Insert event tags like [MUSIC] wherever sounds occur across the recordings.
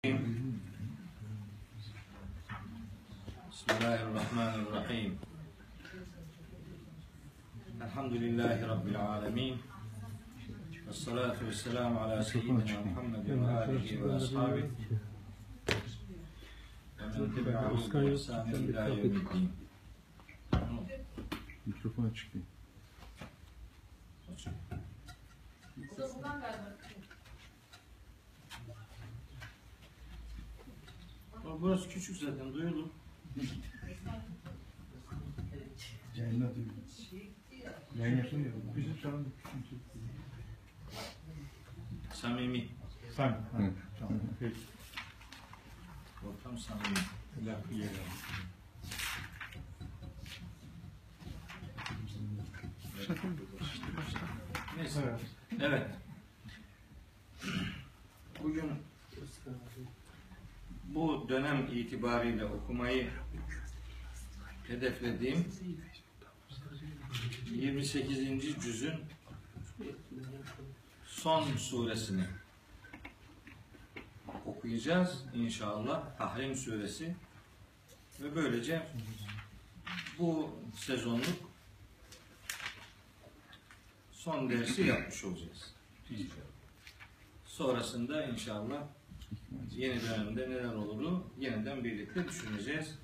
بسم الله الرحمن الرحيم. الحمد لله رب العالمين. والصلاة والسلام على سيدنا محمد وآله وأصحابه ومن تبعه بإحسان إلى يوم الدين. Mikrofon da Burası küçük zaten duyulur. Yayına duyuyor. Yayın yapmıyor. Bizim şu anda küçük. Samimi. Sen. Tamam. Peki. Ortam samimi. Laf yer Neyse. Evet. Evet. Bugün bu dönem itibariyle okumayı hedeflediğim 28. cüzün son suresini okuyacağız inşallah. Tahrim suresi ve böylece bu sezonluk son dersi yapmış olacağız. Sonrasında inşallah yeni dönemde neler oluru yeniden birlikte düşüneceğiz.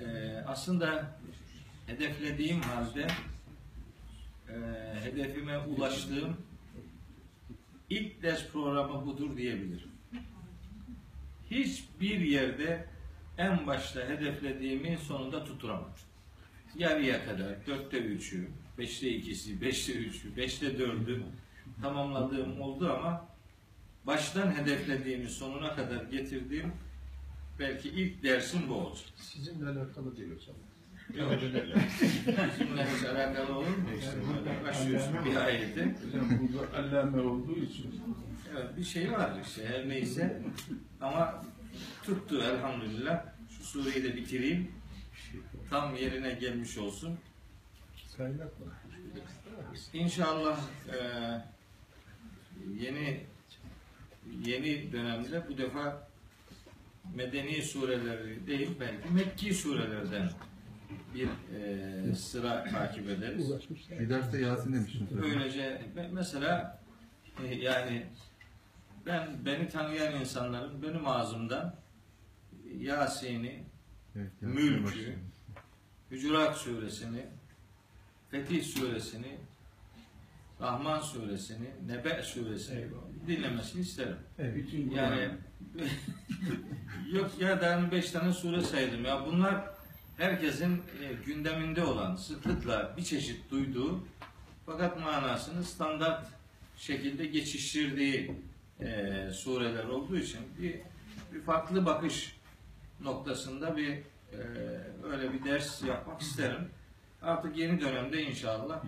Ee, aslında hedeflediğim halde e, hedefime ulaştığım ilk ders programı budur diyebilirim. Hiçbir yerde en başta hedeflediğimi sonunda tutturamadım. Yarıya kadar dörtte üçü, beşte ikisi, beşte üçü, beşte dördü tamamladığım oldu ama baştan hedeflediğimi sonuna kadar getirdiğim belki ilk dersim bu olacak. Sizinle alakalı değil hocam. Yok. Sizinle hiç alakalı olur mu? İşte böyle başlıyorsun bir ayeti. Hocam burada allame olduğu için. Evet bir şey var işte her neyse ama tuttu elhamdülillah. Şu sureyi de bitireyim. Tam yerine gelmiş olsun. Kaynak mı? İnşallah eee, yeni yeni dönemde bu defa medeni sureleri değil belki Mekki surelerden bir eee, sıra takip ederiz. Bir derste Yasin demiştin. Böylece me- mesela e, yani ben beni tanıyan insanların benim ağzımdan Yasin'i, Evet, Mülkü. başlayalım. Hücurat suresini, Fetih suresini, Rahman suresini, Nebe suresini dinlemesini isterim. Bütün Yani [LAUGHS] yok ya da hani beş tane sure saydım ya bunlar herkesin e, gündeminde olan sıklıkla bir çeşit duyduğu fakat manasını standart şekilde geçiştirdiği e, sureler olduğu için bir, bir farklı bakış noktasında bir e, öyle bir ders yapmak isterim. Artık yeni dönemde inşallah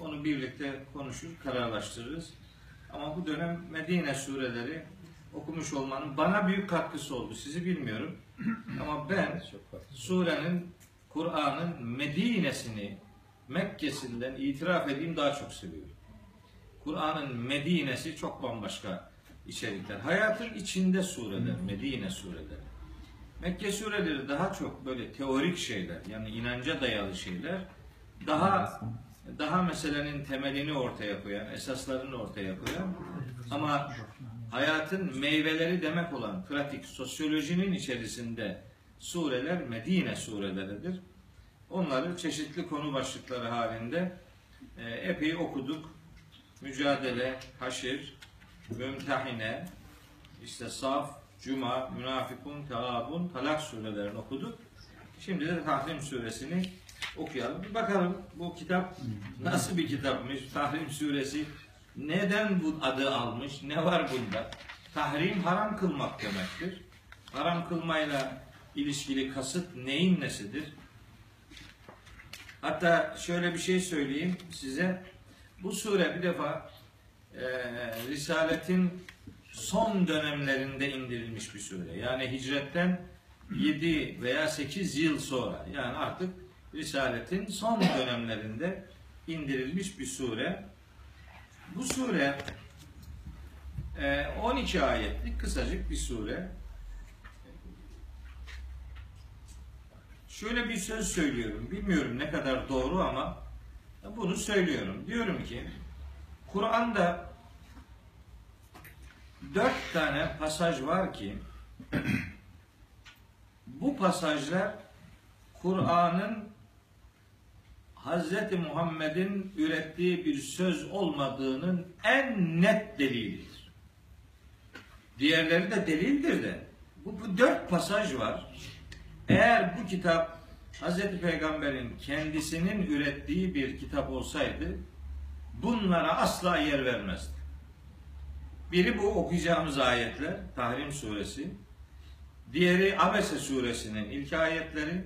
onu birlikte konuşur, kararlaştırırız. Ama bu dönem Medine sureleri okumuş olmanın bana büyük katkısı oldu. Sizi bilmiyorum. [CLEARS THROAT] Ama ben surenin, Kur'an'ın Medine'sini Mekke'sinden itiraf edeyim daha çok seviyorum. Kur'an'ın Medine'si çok bambaşka içerikler. Hayatın içinde sureler, Medine sureleri. Mekke sureleri daha çok böyle teorik şeyler, yani inanca dayalı şeyler. Daha daha meselenin temelini ortaya koyan, esaslarını ortaya koyan ama hayatın meyveleri demek olan pratik sosyolojinin içerisinde sureler Medine sureleridir. Onları çeşitli konu başlıkları halinde e, epey okuduk. Mücadele, haşir, mümtehine, işte Saf, Cuma, Münafikun, Teabun, Talak surelerini okuduk. Şimdi de Tahrim suresini okuyalım. Bir bakalım bu kitap nasıl bir kitapmış? Tahrim suresi neden bu adı almış? Ne var bunda? Tahrim haram kılmak demektir. Haram kılmayla ilişkili kasıt neyin nesidir? Hatta şöyle bir şey söyleyeyim size. Bu sure bir defa e, Risaletin son dönemlerinde indirilmiş bir sure. Yani hicretten 7 veya 8 yıl sonra yani artık Risaletin son dönemlerinde indirilmiş bir sure. Bu sure e, 12 ayetlik kısacık bir sure. Şöyle bir söz söylüyorum. Bilmiyorum ne kadar doğru ama bunu söylüyorum. Diyorum ki Kur'an'da dört tane pasaj var ki bu pasajlar Kur'an'ın Hz. Muhammed'in ürettiği bir söz olmadığının en net delilidir. Diğerleri de delildir de. Bu, bu dört pasaj var. Eğer bu kitap Hz. Peygamber'in kendisinin ürettiği bir kitap olsaydı bunlara asla yer vermezdi. Biri bu okuyacağımız ayetler Tahrim suresi. Diğeri Abese suresinin ilk ayetleri.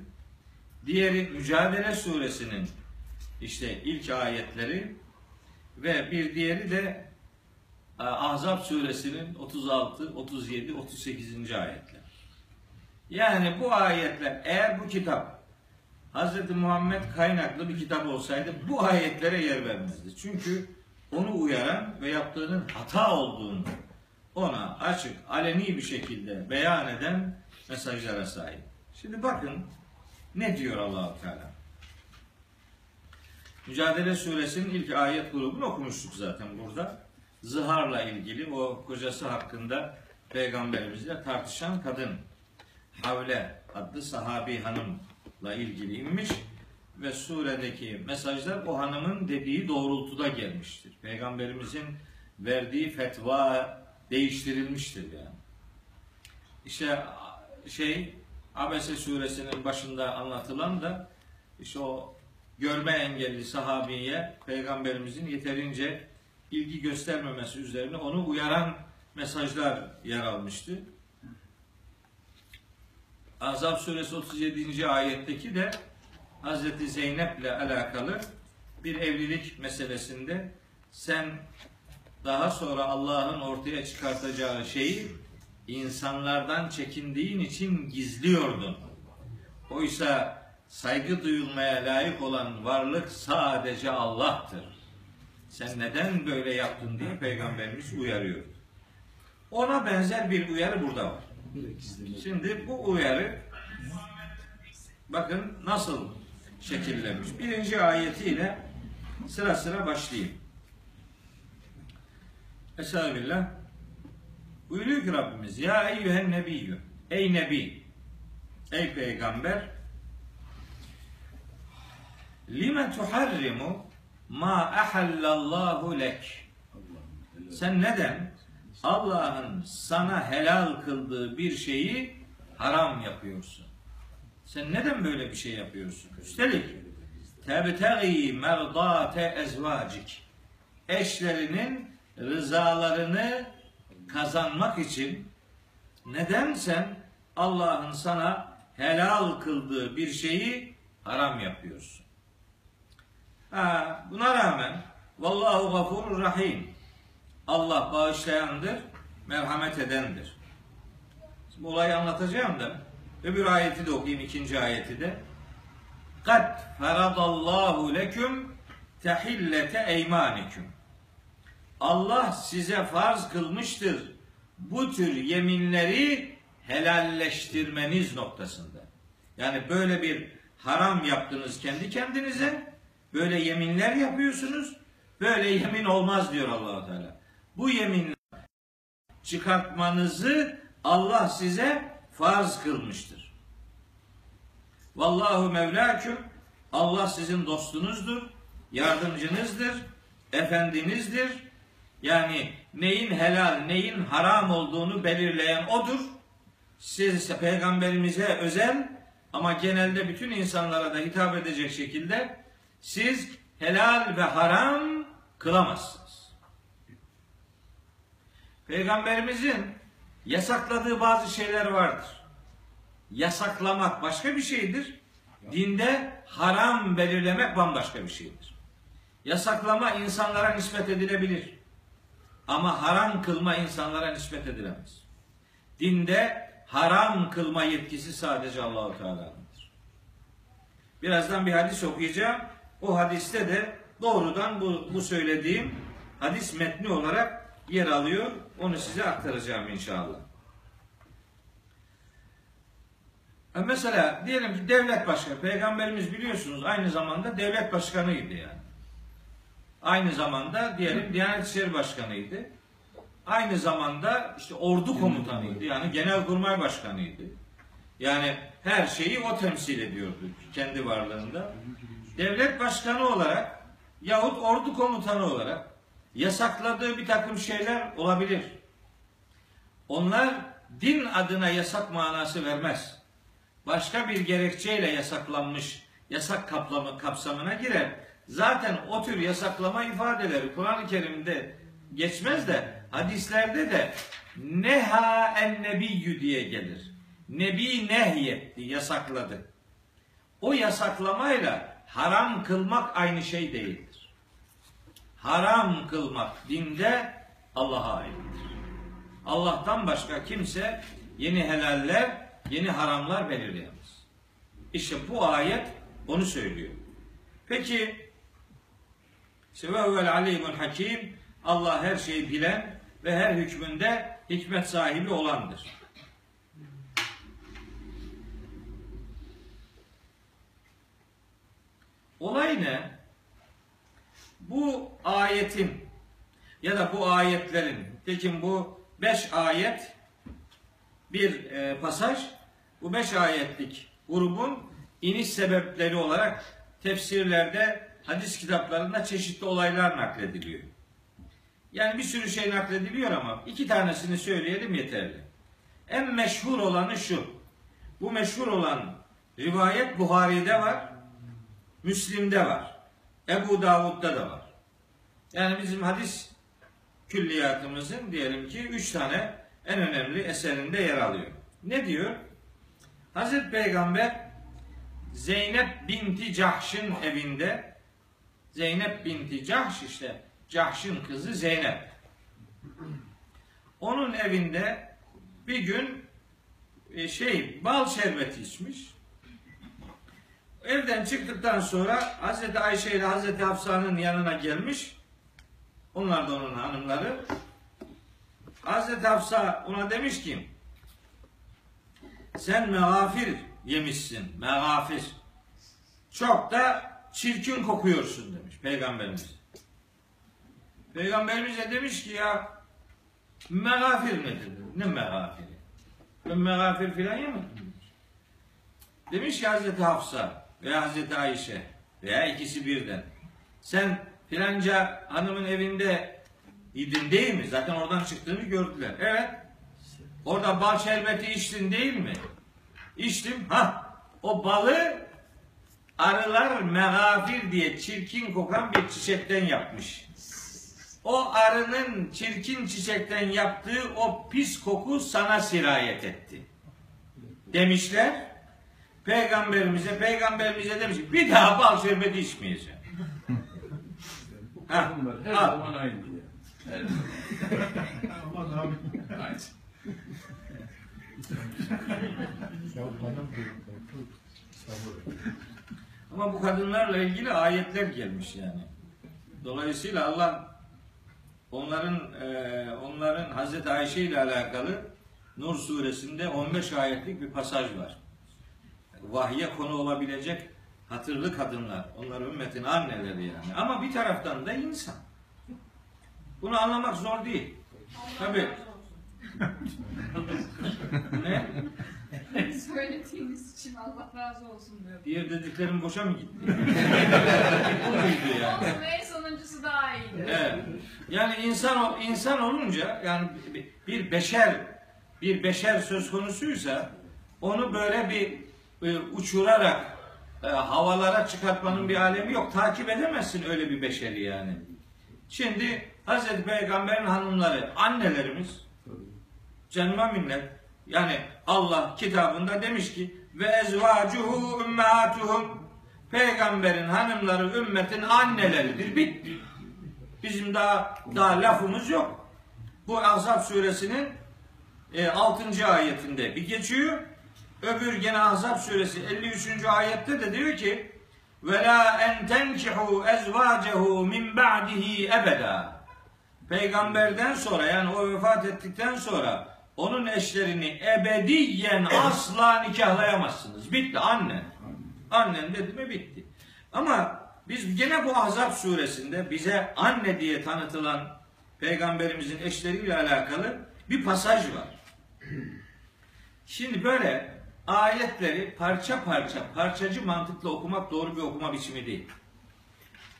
Diğeri Mücadele suresinin işte ilk ayetleri ve bir diğeri de e, Ahzab suresinin 36, 37, 38. ayetler. Yani bu ayetler eğer bu kitap Hz. Muhammed kaynaklı bir kitap olsaydı bu ayetlere yer vermezdi. Çünkü onu uyaran ve yaptığının hata olduğunu ona açık, aleni bir şekilde beyan eden mesajlara sahip. Şimdi bakın ne diyor Allahu Teala? Mücadele suresinin ilk ayet grubunu okumuştuk zaten burada. Zıharla ilgili o kocası hakkında peygamberimizle tartışan kadın Havle adlı sahabi hanımla ilgili inmiş ve suredeki mesajlar o hanımın dediği doğrultuda gelmiştir. Peygamberimizin verdiği fetva değiştirilmiştir yani. İşte şey Abese suresinin başında anlatılan da işte o görme engelli sahabiye peygamberimizin yeterince ilgi göstermemesi üzerine onu uyaran mesajlar yer almıştı. Azap suresi 37. ayetteki de Hazreti Zeynep'le alakalı bir evlilik meselesinde sen daha sonra Allah'ın ortaya çıkartacağı şeyi insanlardan çekindiğin için gizliyordun. Oysa saygı duyulmaya layık olan varlık sadece Allah'tır. Sen neden böyle yaptın diye peygamberimiz uyarıyor. Ona benzer bir uyarı burada var. Şimdi bu uyarı bakın nasıl şekillenmiş. Birinci ayetiyle sıra sıra başlayayım. Estağfirullah. Buyuruyor ki Rabbimiz Ya eyyühen nebiyyü Ey nebi Ey peygamber Lime tuharrimu ma ahallallahu lek Sen neden Allah'ın sana helal kıldığı bir şeyi haram yapıyorsun? Sen neden böyle bir şey yapıyorsun? Üstelik tebtegi merdate ezvacik eşlerinin rızalarını kazanmak için neden sen Allah'ın sana helal kıldığı bir şeyi haram yapıyorsun? Buna rağmen Vallahu gafurur rahim. Allah bağışlayandır, merhamet edendir. Şimdi olayı anlatacağım da öbür ayeti de okuyayım ikinci ayeti de. Kad feradallahu leküm tehillete eymanikum. Allah size farz kılmıştır bu tür yeminleri helalleştirmeniz noktasında. Yani böyle bir haram yaptınız kendi kendinize, böyle yeminler yapıyorsunuz, böyle yemin olmaz diyor allah Teala. Bu yemin çıkartmanızı Allah size farz kılmıştır. Vallahu mevlaküm Allah sizin dostunuzdur, yardımcınızdır, efendinizdir. Yani neyin helal, neyin haram olduğunu belirleyen odur. Siz ise peygamberimize özel ama genelde bütün insanlara da hitap edecek şekilde siz helal ve haram kılamazsınız. Peygamberimizin yasakladığı bazı şeyler vardır. Yasaklamak başka bir şeydir. Dinde haram belirlemek bambaşka bir şeydir. Yasaklama insanlara nispet edilebilir. Ama haram kılma insanlara nispet edilemez. Dinde haram kılma yetkisi sadece Allahu Teala'nındır. Birazdan bir hadis okuyacağım. O hadiste de doğrudan bu, bu söylediğim hadis metni olarak yer alıyor. Onu size aktaracağım inşallah. E Mesela diyelim ki devlet başkanı, peygamberimiz biliyorsunuz aynı zamanda devlet başkanıydı yani. Aynı zamanda diyelim Diyanet İşleri Başkanıydı. Aynı zamanda işte ordu komutanıydı. Yani genelkurmay başkanıydı. Yani her şeyi o temsil ediyordu kendi varlığında. Devlet başkanı olarak yahut ordu komutanı olarak yasakladığı bir takım şeyler olabilir. Onlar din adına yasak manası vermez. Başka bir gerekçeyle yasaklanmış yasak kaplama, kapsamına girer. Zaten o tür yasaklama ifadeleri Kur'an-ı Kerim'de geçmez de hadislerde de neha en nebiyyü diye gelir. Nebi nehyetti, yasakladı. O yasaklamayla haram kılmak aynı şey değildir. Haram kılmak dinde Allah'a aittir. Allah'tan başka kimse yeni helaller, yeni haramlar belirleyemez. İşte bu ayet onu söylüyor. Peki işte ve huvel alimul hakim Allah her şeyi bilen ve her hükmünde hikmet sahibi olandır. Olay ne? Bu ayetin ya da bu ayetlerin, tekin bu beş ayet bir e, pasaj, bu beş ayetlik grubun iniş sebepleri olarak tefsirlerde, hadis kitaplarında çeşitli olaylar naklediliyor. Yani bir sürü şey naklediliyor ama iki tanesini söyleyelim yeterli. En meşhur olanı şu. Bu meşhur olan rivayet Buhari'de var, Müslim'de var, Ebu Davud'da da var. Yani bizim hadis külliyatımızın diyelim ki üç tane en önemli eserinde yer alıyor. Ne diyor? Hazreti Peygamber Zeynep binti Cahş'ın evinde Zeynep binti Cahş işte Cahş'ın kızı Zeynep. Onun evinde bir gün e, şey bal şerbeti içmiş. Evden çıktıktan sonra Hazreti Ayşe ile Hazreti Hafsa'nın yanına gelmiş. Onlar da onun hanımları. Hazreti Hafsa ona demiş ki sen megafir yemişsin. Megafir. Çok da çirkin kokuyorsun demiş peygamberimiz. Peygamberimiz de demiş ki ya megafir nedir? Ne megafiri? Ben megafir filan yemedim. demiş. Ki Hazreti Hafsa veya Hazreti Ayşe veya ikisi birden. Sen filanca hanımın evinde idin değil mi? Zaten oradan çıktığını gördüler. Evet. Orada bal şerbeti içtin değil mi? İçtim. Ha, o balı arılar megafir diye çirkin kokan bir çiçekten yapmış. O arının çirkin çiçekten yaptığı o pis koku sana sirayet etti. Demişler. Peygamberimize, peygamberimize demiş ki, bir daha bal şerbeti içmeyeceğim. Ha, Bunlar her al. zaman aynı. Her. Ama bu kadınlarla ilgili ayetler gelmiş yani. Dolayısıyla Allah onların e, onların Hazreti Ayşe ile alakalı Nur suresinde 15 ayetlik bir pasaj var. Vahye konu olabilecek hatırlı kadınlar. Onlar ümmetin anneleri yani. Ama bir taraftan da insan. Bunu anlamak zor değil. Tabii. [LAUGHS] ne? Söylediğiniz için Allah razı olsun diyorum. Diğer dediklerim boşa mı gitti? [LAUGHS] Bu yani? Olsun en sonuncusu daha iyiydi. Evet. Yani insan insan olunca yani bir beşer bir beşer söz konusuysa onu böyle bir e, uçurarak e, havalara çıkartmanın bir alemi yok. Takip edemezsin öyle bir beşeri yani. Şimdi Hazreti Peygamber'in hanımları, annelerimiz canıma minnet. Yani Allah kitabında demiş ki ve ezvacuhu ümmehatuhum Peygamberin hanımları ümmetin anneleridir. Bitti. Bizim daha daha lafımız yok. Bu Ahzab suresinin e, 6. ayetinde bir geçiyor. Öbür gene Ahzab suresi 53. ayette de diyor ki la en tenkihu ezvacehu min ba'dihi ebeda. Peygamberden sonra yani o vefat ettikten sonra onun eşlerini ebediyen [COUGHS] asla nikahlayamazsınız. Bitti annen. Annen dedi mi bitti. Ama biz gene bu Ahzab suresinde bize anne diye tanıtılan peygamberimizin eşleriyle alakalı bir pasaj var. Şimdi böyle ayetleri parça parça, parçacı mantıkla okumak doğru bir okuma biçimi değil.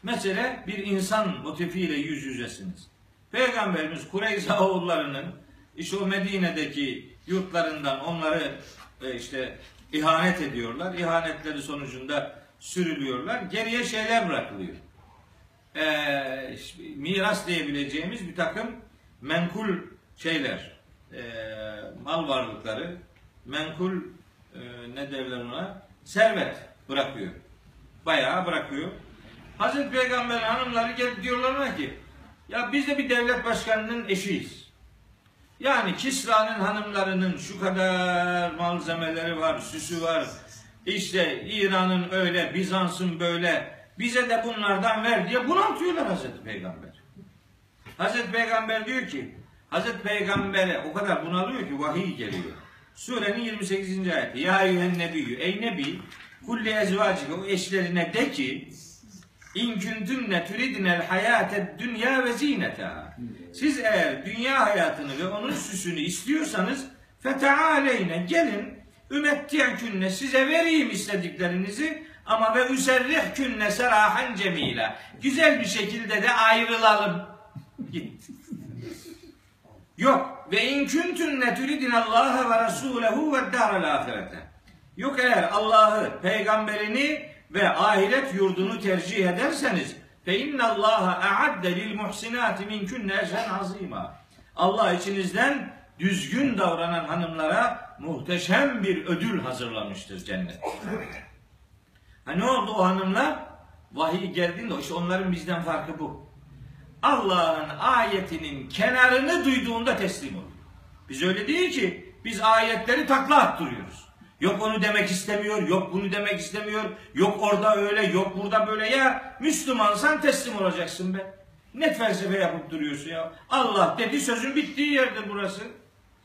Mesela bir insan motifiyle yüz yüzesiniz. Peygamberimiz Kureyza [LAUGHS] oğullarının işte o Medine'deki yurtlarından onları e, işte ihanet ediyorlar. İhanetleri sonucunda sürülüyorlar. Geriye şeyler bırakılıyor. Ee, miras diyebileceğimiz bir takım menkul şeyler, ee, mal varlıkları, menkul e, ne derler ona? Servet bırakıyor. Bayağı bırakıyor. Hazreti Peygamber'in hanımları gelip diyorlar ki ya biz de bir devlet başkanının eşiyiz. Yani Kisra'nın hanımlarının şu kadar malzemeleri var, süsü var. İşte İran'ın öyle, Bizans'ın böyle. Bize de bunlardan ver diye bunaltıyorlar Hazreti Peygamber. Hazreti Peygamber diyor ki, Hazreti Peygamber'e o kadar bunalıyor ki vahiy geliyor. Surenin 28. ayeti. Ya eyyühen nebiyyü. Ey nebi, kulli ezvacike o eşlerine de ki, İn kuntunne turidnel hayated dünya ve zineta. Siz eğer dünya hayatını ve onun süsünü istiyorsanız fetealeyne gelin ümetti'künne size vereyim istediklerinizi ama ve üzerrihkünne serahan cemila. Güzel bir şekilde de ayrılalım. Yok. Ve in kuntunne turidinallaha ve rasulehu ve daral ahirete. Yok eğer Allah'ı, peygamberini ve ahiret yurdunu tercih ederseniz fe innallaha a'adde lil muhsinati minkunne ecren azima. Allah içinizden düzgün davranan hanımlara muhteşem bir ödül hazırlamıştır cennet. Ha ne oldu o hanımlar? Vahiy geldiğinde işte onların bizden farkı bu. Allah'ın ayetinin kenarını duyduğunda teslim oluyor. Biz öyle değil ki biz ayetleri takla attırıyoruz. Yok onu demek istemiyor, yok bunu demek istemiyor, yok orada öyle, yok burada böyle. Ya Müslümansan teslim olacaksın be. Ne felsefe yapıp duruyorsun ya? Allah dedi sözün bittiği yerdir burası.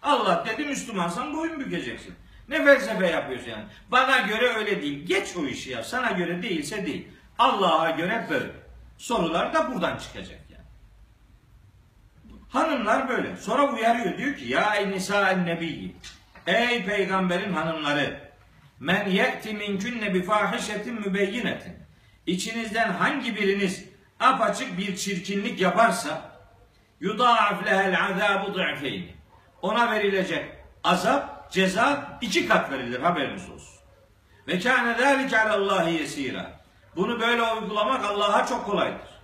Allah dedi Müslümansan boyun bükeceksin. Ne felsefe yapıyorsun yani? Bana göre öyle değil. Geç o işi ya. Sana göre değilse değil. Allah'a göre böyle. Sorular da buradan çıkacak. Hanımlar böyle. Sonra uyarıyor diyor ki ya nisa'en nebiyyi. Ey peygamberin hanımları. Men ye'ti minkünne bi fahişetin mübeyyinetin. İçinizden hangi biriniz apaçık bir çirkinlik yaparsa yudaaf lehel azabu du'feyni. Ona verilecek azap, ceza iki kat verilir haberiniz olsun. Ve kâne zâlike alallâhi yesîrâ. Bunu böyle uygulamak Allah'a çok kolaydır.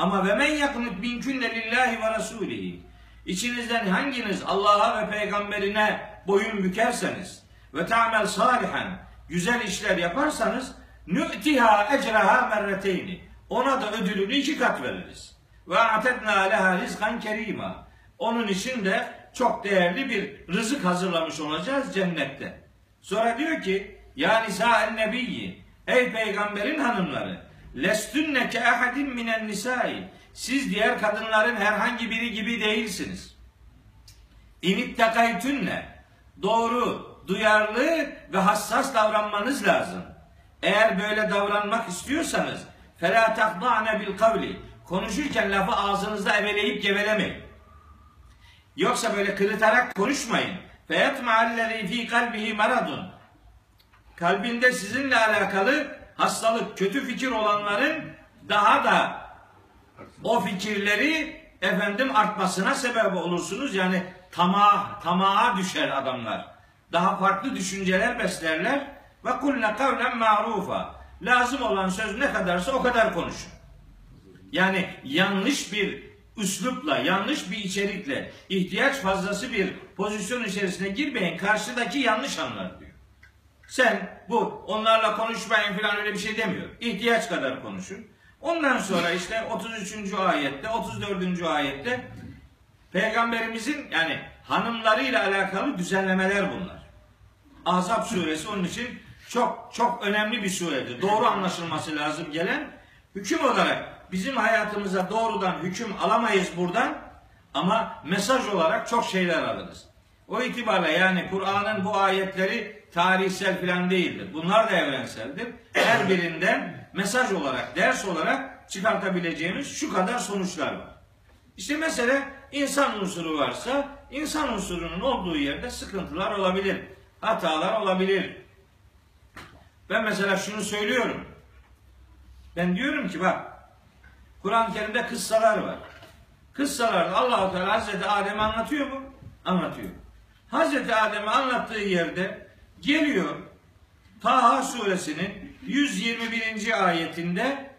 Ama ve men yaknut minkünne lillahi ve rasûlihi. İçinizden hanginiz Allah'a ve peygamberine boyun bükerseniz ve ta'mel salihan güzel işler yaparsanız nü'tiha ecraha merreteyni. Ona da ödülünü iki kat veririz. Ve a'tedna leha rizkan kerima. Onun için de çok değerli bir rızık hazırlamış olacağız cennette. Sonra diyor ki ya nisa'en nebiyyi ey peygamberin hanımları Lestünne ke ahadin minen nisai. Siz diğer kadınların herhangi biri gibi değilsiniz. İnit takaytünne. Doğru, duyarlı ve hassas davranmanız lazım. Eğer böyle davranmak istiyorsanız fela takda'ne bil kavli. Konuşurken lafı ağzınızda eveleyip gevelemeyin. Yoksa böyle kırıtarak konuşmayın. Feyatma allazî fî kalbihi maradun. Kalbinde sizinle alakalı hastalık, kötü fikir olanların daha da o fikirleri efendim artmasına sebep olursunuz. Yani tamah, tamaha düşer adamlar. Daha farklı düşünceler beslerler. Ve kulle kavlen ma'rufa. Lazım olan söz ne kadarsa o kadar konuşun. Yani yanlış bir üslupla, yanlış bir içerikle, ihtiyaç fazlası bir pozisyon içerisine girmeyin. Karşıdaki yanlış anlar diyor. Sen bu onlarla konuşmayın falan öyle bir şey demiyor. İhtiyaç kadar konuşun. Ondan sonra işte 33. ayette, 34. ayette Peygamberimizin yani hanımlarıyla alakalı düzenlemeler bunlar. Ahzab suresi onun için çok çok önemli bir suredir. Doğru anlaşılması lazım gelen hüküm olarak bizim hayatımıza doğrudan hüküm alamayız buradan ama mesaj olarak çok şeyler alırız. O itibarla yani Kur'an'ın bu ayetleri tarihsel filan değildir. Bunlar da evrenseldir. Her birinden mesaj olarak, ders olarak çıkartabileceğimiz şu kadar sonuçlar var. İşte mesele insan unsuru varsa insan unsurunun olduğu yerde sıkıntılar olabilir. Hatalar olabilir. Ben mesela şunu söylüyorum. Ben diyorum ki bak Kur'an-ı Kerim'de kıssalar var. Kıssalarda Allah-u Teala Hazreti Adem'i anlatıyor mu? Anlatıyor. Hazreti Adem'i anlattığı yerde geliyor Taha suresinin 121. ayetinde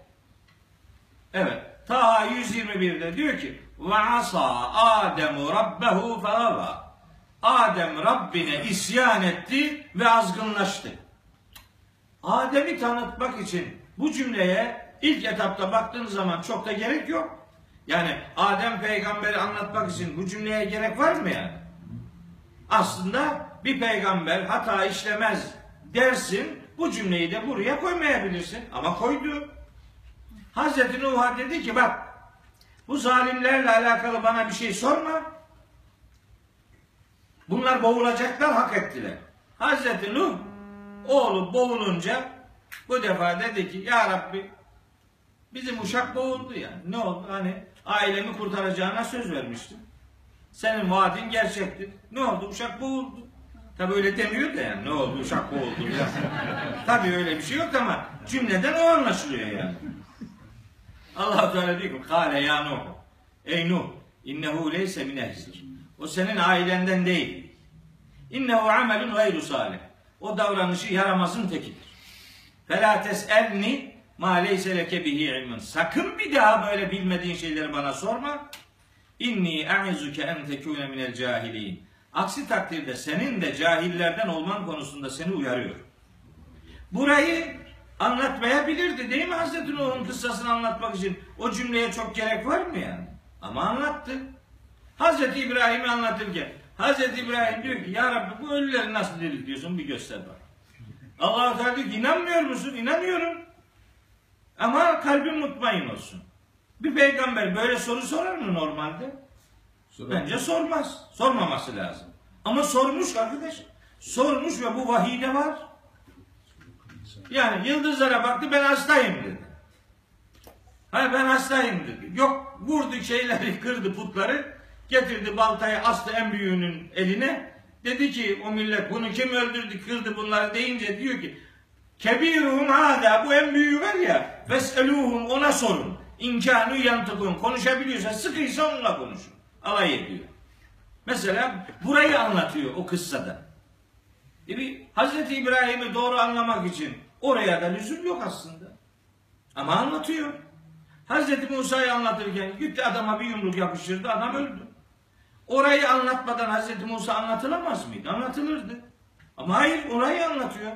evet Taha 121'de diyor ki ve asa Ademu rabbehu feava Adem Rabbine isyan etti ve azgınlaştı. Adem'i tanıtmak için bu cümleye ilk etapta baktığınız zaman çok da gerek yok. Yani Adem peygamberi anlatmak için bu cümleye gerek var mı yani? Aslında bir peygamber hata işlemez dersin bu cümleyi de buraya koymayabilirsin. Ama koydu. Hazreti Nuh'a dedi ki bak bu zalimlerle alakalı bana bir şey sorma. Bunlar boğulacaklar hak ettiler. Hazreti Nuh oğlu boğulunca bu defa dedi ki ya Rabbi bizim uşak boğuldu ya. Ne oldu? Hani ailemi kurtaracağına söz vermiştim. Senin vaadin gerçektir. Ne oldu? Uşak boğuldu. Tabi öyle demiyor da yani. Ne oldu? Uşak boğuldu. [LAUGHS] Tabi öyle bir şey yok ama cümleden o anlaşılıyor yani. allah Teala diyor ki Kale ya Nuh. Ey Nuh. İnnehu leyse min ehlik. O senin ailenden değil. İnnehu amelun gayru salih. O davranışı yaramazın tekidir. Fela tes'elni ma leyse leke bihi ilmun. Sakın bir daha böyle bilmediğin şeyleri bana sorma. İnni e'izuke en tekune minel cahilin. Aksi takdirde senin de cahillerden olman konusunda seni uyarıyorum. Burayı anlatmayabilirdi değil mi Hazreti Nuh'un kıssasını anlatmak için? O cümleye çok gerek var mı yani? Ama anlattı. Hazreti İbrahim'i anlatırken Hazreti İbrahim diyor ki Ya Rabbi bu ölüleri nasıl diriltiyorsun bir göster bak. Allah Teala diyor ki inanmıyor musun? İnanıyorum. Ama kalbin mutmain olsun. Bir peygamber böyle soru sorar mı normalde? Bence sormaz. Sormaması lazım. Ama sormuş arkadaş. Sormuş ve bu vahide var. Yani yıldızlara baktı ben hastayım dedi. Hayır ben hastayım dedi. Yok vurdu şeyleri [LAUGHS] kırdı putları. Getirdi baltayı astı en büyüğünün eline. Dedi ki o millet bunu kim öldürdü kırdı bunları deyince diyor ki Kebiruhum hâdâ bu en büyüğü var ya Veseluhum ona sorun. İnkânü yantıkun konuşabiliyorsa sıkıysa onunla konuşun. Alay ediyor. Mesela burayı anlatıyor o kıssada. E bir Hazreti İbrahim'i doğru anlamak için oraya da lüzum yok aslında. Ama anlatıyor. Hazreti Musa'yı anlatırken gitti adama bir yumruk yapıştırdı adam öldü. Orayı anlatmadan Hazreti Musa anlatılamaz mıydı? Anlatılırdı. Ama hayır orayı anlatıyor.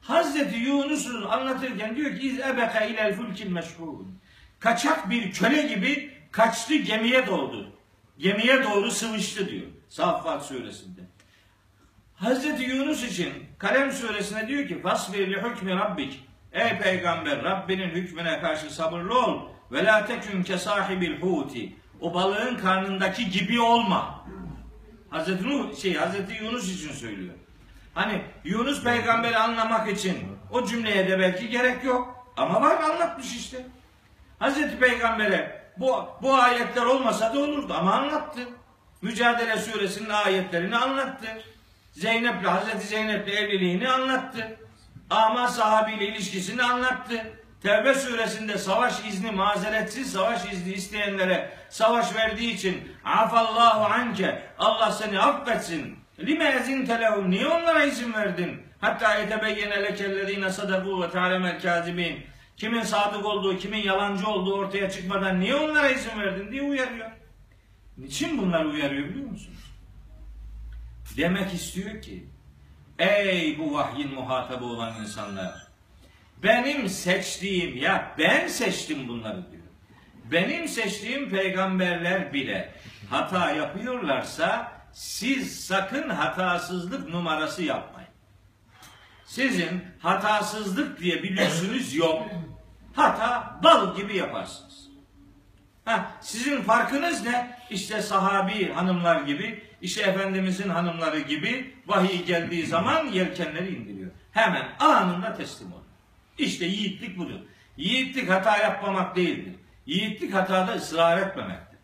Hazreti Yunus'u anlatırken diyor ki iz ebeka ilel fulkil meşhurun. Kaçak bir köle gibi kaçtı gemiye doldu. Gemiye doğru sıvıştı diyor. Saffat suresinde. Hazreti Yunus için Kalem suresine diyor ki Fasbir li hükmü rabbik. Ey peygamber Rabbinin hükmüne karşı sabırlı ol. Ve la tekün ke sahibil huti. O balığın karnındaki gibi olma. Hazreti Nuh şey Hazreti Yunus için söylüyor. Hani Yunus peygamberi anlamak için o cümleye de belki gerek yok. Ama var anlatmış işte. Hazreti Peygamber'e bu, bu ayetler olmasa da olurdu ama anlattı. Mücadele suresinin ayetlerini anlattı. Zeynep'le Hazreti Zeynep'le evliliğini anlattı. Ama sahabiyle ilişkisini anlattı. Tevbe suresinde savaş izni mazeretsiz savaş izni isteyenlere savaş verdiği için afallahu anke Allah seni affetsin. Lime ezinte lehum niye onlara izin verdin? Hatta yetebeyyene lekellezine sadaku ve te'alemel kazibin. Kimin sadık olduğu, kimin yalancı olduğu ortaya çıkmadan niye onlara izin verdin diye uyarıyor. Niçin bunları uyarıyor biliyor musunuz? Demek istiyor ki ey bu vahyin muhatabı olan insanlar benim seçtiğim ya ben seçtim bunları diyor. Benim seçtiğim peygamberler bile hata yapıyorlarsa siz sakın hatasızlık numarası yapmayın. Sizin hatasızlık diye bir lüksünüz yok. Hata bal gibi yaparsınız. Ha, sizin farkınız ne? İşte sahabi hanımlar gibi, işte Efendimizin hanımları gibi vahiy geldiği zaman yelkenleri indiriyor. Hemen anında teslim oluyor. İşte yiğitlik budur. Yiğitlik hata yapmamak değildir. Yiğitlik hatada ısrar etmemektir.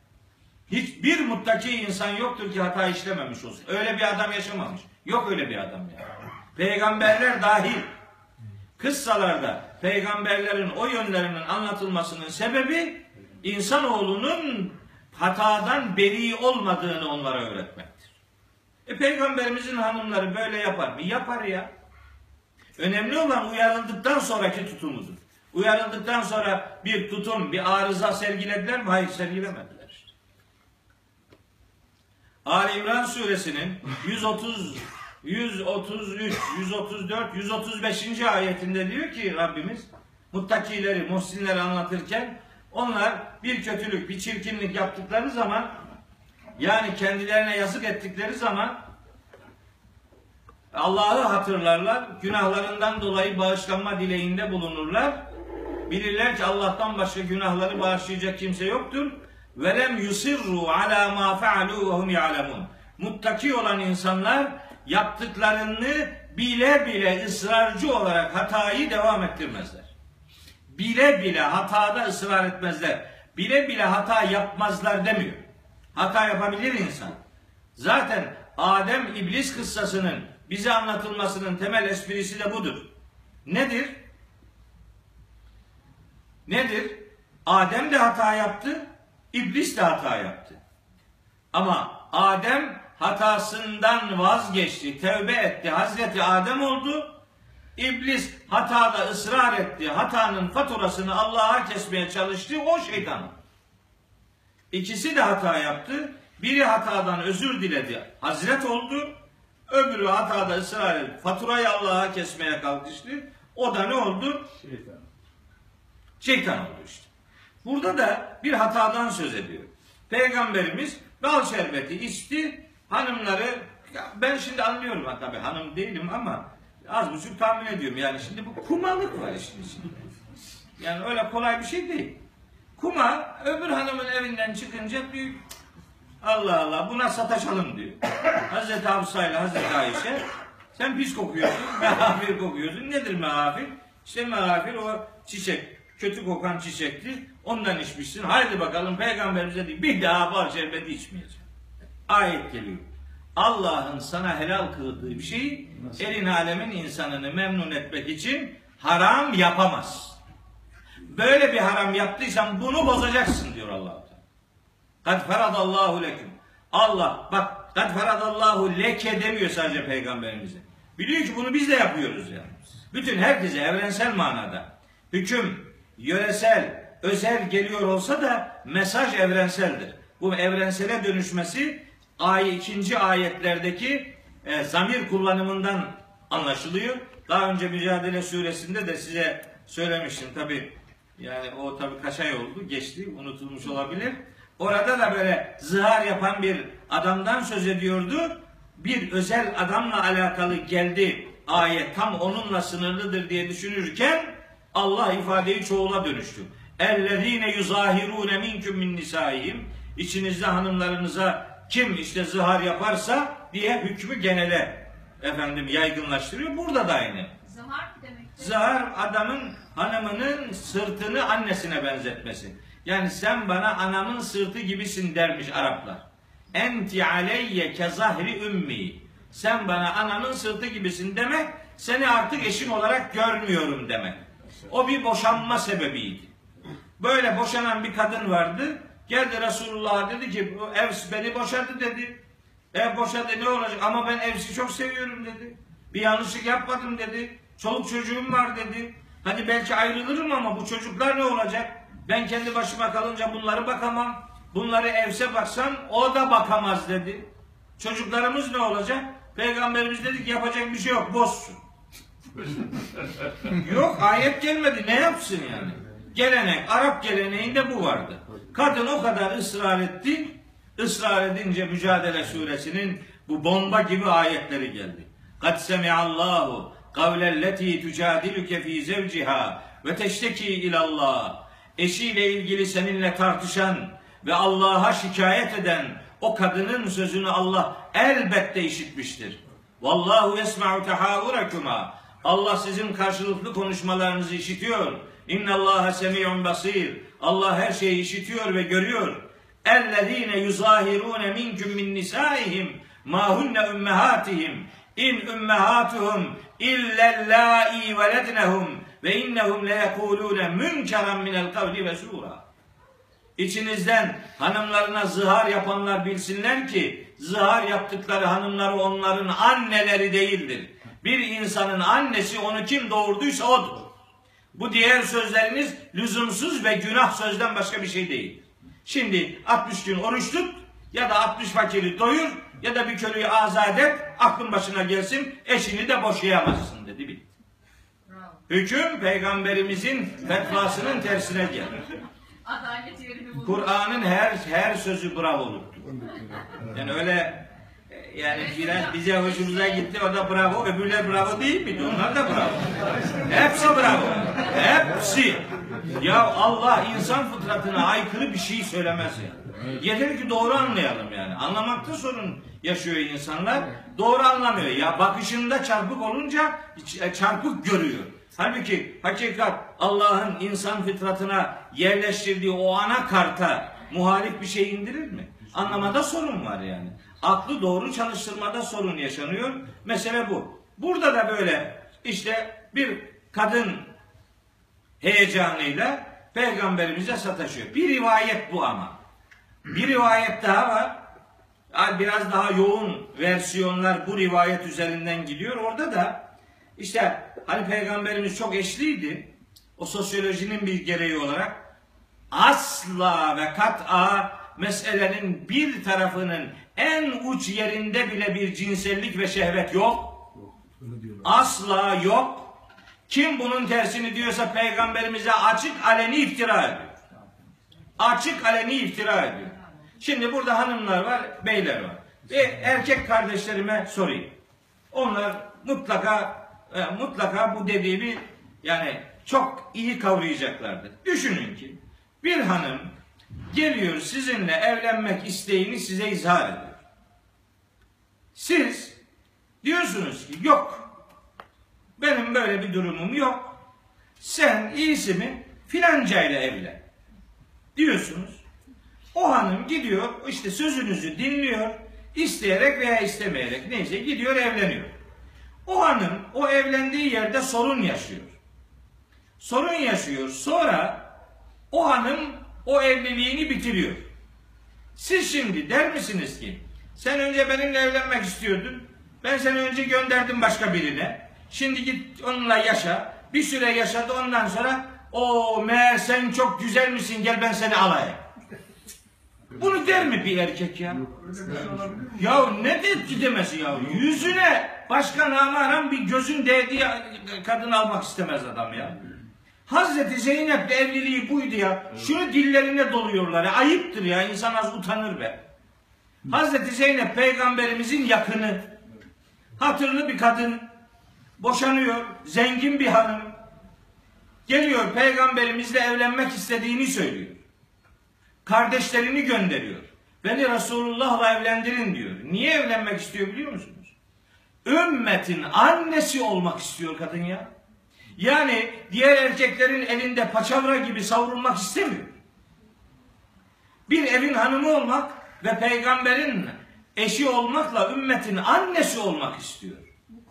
Hiçbir muttaki insan yoktur ki hata işlememiş olsun. Öyle bir adam yaşamamış. Yok öyle bir adam ya. Peygamberler dahil. Kıssalarda peygamberlerin o yönlerinin anlatılmasının sebebi insanoğlunun hatadan beri olmadığını onlara öğretmektir. E peygamberimizin hanımları böyle yapar mı? Yapar ya. Önemli olan uyarıldıktan sonraki tutumudur. Uyarıldıktan sonra bir tutum, bir arıza sergilediler mi? Hayır sergilemediler işte. Ali İmran suresinin 130 133, 134, 135. ayetinde diyor ki Rabbimiz muttakileri, muhsinleri anlatırken onlar bir kötülük, bir çirkinlik yaptıkları zaman yani kendilerine yazık ettikleri zaman Allah'ı hatırlarlar, günahlarından dolayı bağışlanma dileğinde bulunurlar. Bilirler ki Allah'tan başka günahları bağışlayacak kimse yoktur. Velem yusirru ala ma faalu ve hum ya'lemun. Muttaki olan insanlar yaptıklarını bile bile ısrarcı olarak hatayı devam ettirmezler. Bile bile hatada ısrar etmezler. Bile bile hata yapmazlar demiyor. Hata yapabilir insan. Zaten Adem iblis kıssasının bize anlatılmasının temel esprisi de budur. Nedir? Nedir? Adem de hata yaptı, iblis de hata yaptı. Ama Adem hatasından vazgeçti, tevbe etti, Hazreti Adem oldu. İblis hatada ısrar etti, hatanın faturasını Allah'a kesmeye çalıştı, o şeytan. İkisi de hata yaptı. Biri hatadan özür diledi, Hazret oldu. Öbürü hatada ısrar etti, faturayı Allah'a kesmeye kalkıştı. O da ne oldu? Şeytan. Şeytan oldu işte. Burada da bir hatadan söz ediyor. Peygamberimiz bal şerbeti içti. Hanımları ya ben şimdi anlıyorum ha tabii hanım değilim ama az buçuk tahmin ediyorum. Yani şimdi bu kumalık var işin içinde. Yani öyle kolay bir şey değil. Kuma öbür hanımın evinden çıkınca bir Allah Allah buna sataşalım diyor. Hazreti Hafsa ile Hazreti Ayşe sen pis kokuyorsun, mehafir [LAUGHS] kokuyorsun. Nedir mehafir? İşte mehafir o çiçek, kötü kokan çiçekti. Ondan içmişsin. Haydi bakalım peygamberimize diyor bir daha bal şerbeti içmeyeceğim. Ayet geliyor. Allah'ın sana helal kıldığı bir şeyi elin alemin insanını memnun etmek için haram yapamaz. Böyle bir haram yaptıysan bunu bozacaksın diyor Allah. Kad feradallahu leküm. Allah bak kad feradallahu leke demiyor sadece peygamberimize. Biliyor ki bunu biz de yapıyoruz yani. Bütün herkese evrensel manada hüküm yöresel, özel geliyor olsa da mesaj evrenseldir. Bu evrensele dönüşmesi ay ikinci ayetlerdeki e, zamir kullanımından anlaşılıyor. Daha önce Mücadele suresinde de size söylemiştim tabi. Yani o tabi kaç ay oldu geçti unutulmuş olabilir. Orada da böyle zihar yapan bir adamdan söz ediyordu. Bir özel adamla alakalı geldi ayet tam onunla sınırlıdır diye düşünürken Allah ifadeyi çoğula dönüştü. Ellezine yuzahirune minkum min nisaihim içinizde hanımlarınıza kim işte zihar yaparsa diye hükmü genele efendim yaygınlaştırıyor. Burada da aynı. Zahar demek. Zahar adamın hanımının sırtını annesine benzetmesi. Yani sen bana anamın sırtı gibisin dermiş Araplar. Enti aleyye ke zahri ümmi. Sen bana anamın sırtı gibisin demek, seni artık eşim olarak görmüyorum demek. O bir boşanma sebebiydi. Böyle boşanan bir kadın vardı. Geldi Resulullah dedi ki Evs beni boşadı dedi. Ev boşadı ne olacak ama ben Evs'i çok seviyorum dedi. Bir yanlışlık yapmadım dedi. Çoluk çocuğum var dedi. Hani belki ayrılırım ama bu çocuklar ne olacak? Ben kendi başıma kalınca bunları bakamam. Bunları evse baksam o da bakamaz dedi. Çocuklarımız ne olacak? Peygamberimiz dedi ki yapacak bir şey yok bozsun. [LAUGHS] yok ayet gelmedi ne yapsın yani? Gelenek Arap geleneğinde bu vardı. Kadın o kadar ısrar etti. Israr edince Mücadele suresinin bu bomba gibi ayetleri geldi. Kad semi'allahu kavlelleti tücadiluke fi zevciha ve teşteki ilallah. eşiyle ilgili seninle tartışan ve Allah'a şikayet eden o kadının sözünü Allah elbette işitmiştir. Vallahu yesma'u tehavvurakuma. Allah sizin karşılıklı konuşmalarınızı işitiyor. İnna Allaha semi'un basir. Allah her şeyi işitiyor ve görüyor. Ellezine yuzahirune minkum min nisaihim ma hunne ummahatihim in ummahatuhum illellai velednehum ve innehum leyekulune münkeran minel kavli ve sura. İçinizden hanımlarına zihar yapanlar bilsinler ki zihar yaptıkları hanımları onların anneleri değildir. Bir insanın annesi onu kim doğurduysa odur. Bu diğer sözleriniz lüzumsuz ve günah sözden başka bir şey değil. Şimdi 60 gün oruç tut ya da 60 fakiri doyur ya da bir köleyi azat et aklın başına gelsin eşini de boşayamazsın dedi bitti. Bravo. Hüküm peygamberimizin fetvasının tersine geldi. Adalet yerini buldu. Kur'an'ın her her sözü bravoluktur. Yani öyle yani biraz bize hoşumuza gitti o bravo öbürler bravo değil miydi? Onlar da bravo. Hepsi bravo. Hepsi. Ya Allah insan fıtratına aykırı bir şey söylemez ya. Yeter ki doğru anlayalım yani. Anlamakta sorun yaşıyor insanlar. Doğru anlamıyor. Ya bakışında çarpık olunca ç- çarpık görüyor. Halbuki hakikat Allah'ın insan fıtratına yerleştirdiği o ana karta muhalif bir şey indirir mi? Anlamada sorun var yani. Aklı doğru çalıştırmada sorun yaşanıyor. Mesele bu. Burada da böyle işte bir kadın heyecanıyla peygamberimize sataşıyor. Bir rivayet bu ama. Bir rivayet daha var. Biraz daha yoğun versiyonlar bu rivayet üzerinden gidiyor. Orada da işte hani peygamberimiz çok eşliydi. O sosyolojinin bir gereği olarak asla ve kat'a meselenin bir tarafının en uç yerinde bile bir cinsellik ve şehvet yok. Diyorlar. Asla yok. Kim bunun tersini diyorsa peygamberimize açık aleni iftira ediyor. Açık aleni iftira ediyor. Şimdi burada hanımlar var, beyler var. Ve erkek kardeşlerime sorayım. Onlar mutlaka e, mutlaka bu dediğimi yani çok iyi kavrayacaklardır. Düşünün ki bir hanım geliyor sizinle evlenmek isteğini size izhar ediyor. Siz diyorsunuz ki yok benim böyle bir durumum yok. Sen iyisi mi filanca ile evlen. Diyorsunuz. O hanım gidiyor işte sözünüzü dinliyor. isteyerek veya istemeyerek neyse gidiyor evleniyor. O hanım o evlendiği yerde sorun yaşıyor. Sorun yaşıyor. Sonra o hanım o evliliğini bitiriyor. Siz şimdi der misiniz ki sen önce benimle evlenmek istiyordun. Ben seni önce gönderdim başka birine. Şimdi git onunla yaşa. Bir süre yaşadı ondan sonra o meğer sen çok güzel misin gel ben seni alayım. Bunu der mi bir erkek ya? Mi? Ya ne de demesi ya? Yüzüne başka namaran bir gözün değdiği kadın almak istemez adam ya. Hazreti Zeynep'le evliliği buydu ya. Şunu dillerine doluyorlar ya. Ayıptır ya. İnsan az utanır be. Hazreti Zeynep peygamberimizin yakını. Hatırlı bir kadın. Boşanıyor. Zengin bir hanım. Geliyor peygamberimizle evlenmek istediğini söylüyor. Kardeşlerini gönderiyor. Beni Resulullah'la evlendirin diyor. Niye evlenmek istiyor biliyor musunuz? Ümmetin annesi olmak istiyor kadın ya. Yani diğer erkeklerin elinde paçavra gibi savrulmak istemiyor. Bir evin hanımı olmak ve peygamberin eşi olmakla ümmetin annesi olmak istiyor.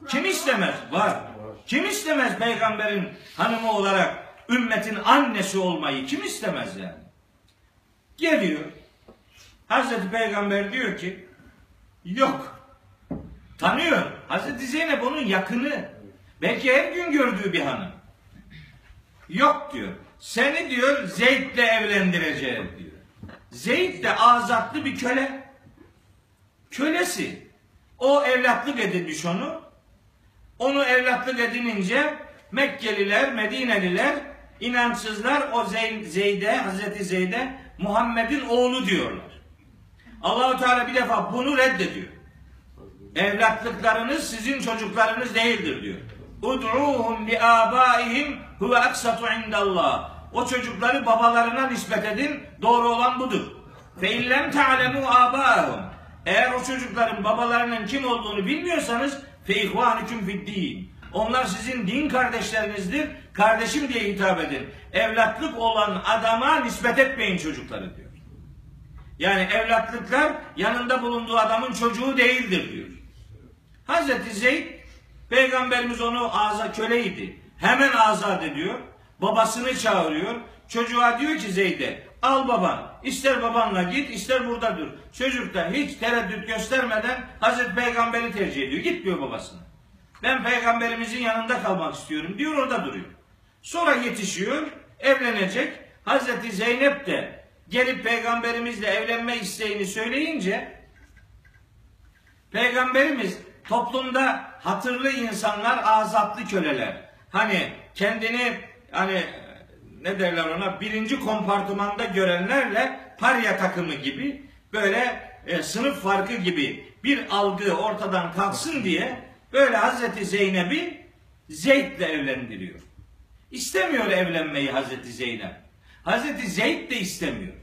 Kim istemez? Var. Kim istemez peygamberin hanımı olarak ümmetin annesi olmayı? Kim istemez yani? Geliyor. Hazreti Peygamber diyor ki yok. Tanıyor. Hazreti Zeynep onun yakını. Belki her gün gördüğü bir hanım. Yok diyor. Seni diyor Zeyd'le evlendireceğim diyor. Zeyd de azatlı bir köle. Kölesi. O evlatlık edinmiş onu. Onu evlatlık edinince Mekkeliler, Medineliler, inançsızlar o Zeyd- Zeyd'e, Hazreti Zeyd'e Muhammed'in oğlu diyorlar. Allahu Teala bir defa bunu reddediyor. Evlatlıklarınız sizin çocuklarınız değildir diyor. Ud'uhum li abaihim huve aksatu indallah. O çocukları babalarına nispet edin. Doğru olan budur. Fe illem ta'lemu abâhum. Eğer o çocukların babalarının kim olduğunu bilmiyorsanız fe ihvanüküm fiddin. Onlar sizin din kardeşlerinizdir. Kardeşim diye hitap edin. Evlatlık olan adama nispet etmeyin çocukları diyor. Yani evlatlıklar yanında bulunduğu adamın çocuğu değildir diyor. Hazreti Zeyd peygamberimiz onu aza köleydi. Hemen azat ediyor. Babasını çağırıyor. Çocuğa diyor ki Zeyd'e al baban. ister babanla git ister burada dur. Çocuk da hiç tereddüt göstermeden Hazreti Peygamberi tercih ediyor. Gitmiyor babasına. Ben peygamberimizin yanında kalmak istiyorum diyor orada duruyor. Sonra yetişiyor, evlenecek. Hazreti Zeynep de gelip peygamberimizle evlenme isteğini söyleyince Peygamberimiz toplumda hatırlı insanlar, azatlı köleler. Hani kendini hani ne derler ona birinci kompartımanda görenlerle parya takımı gibi böyle e, sınıf farkı gibi bir algı ortadan kalksın diye böyle Hazreti Zeynep'i Zeyd'le evlendiriyor. İstemiyor evlenmeyi Hazreti Zeynep. Hazreti Zeyd de istemiyor.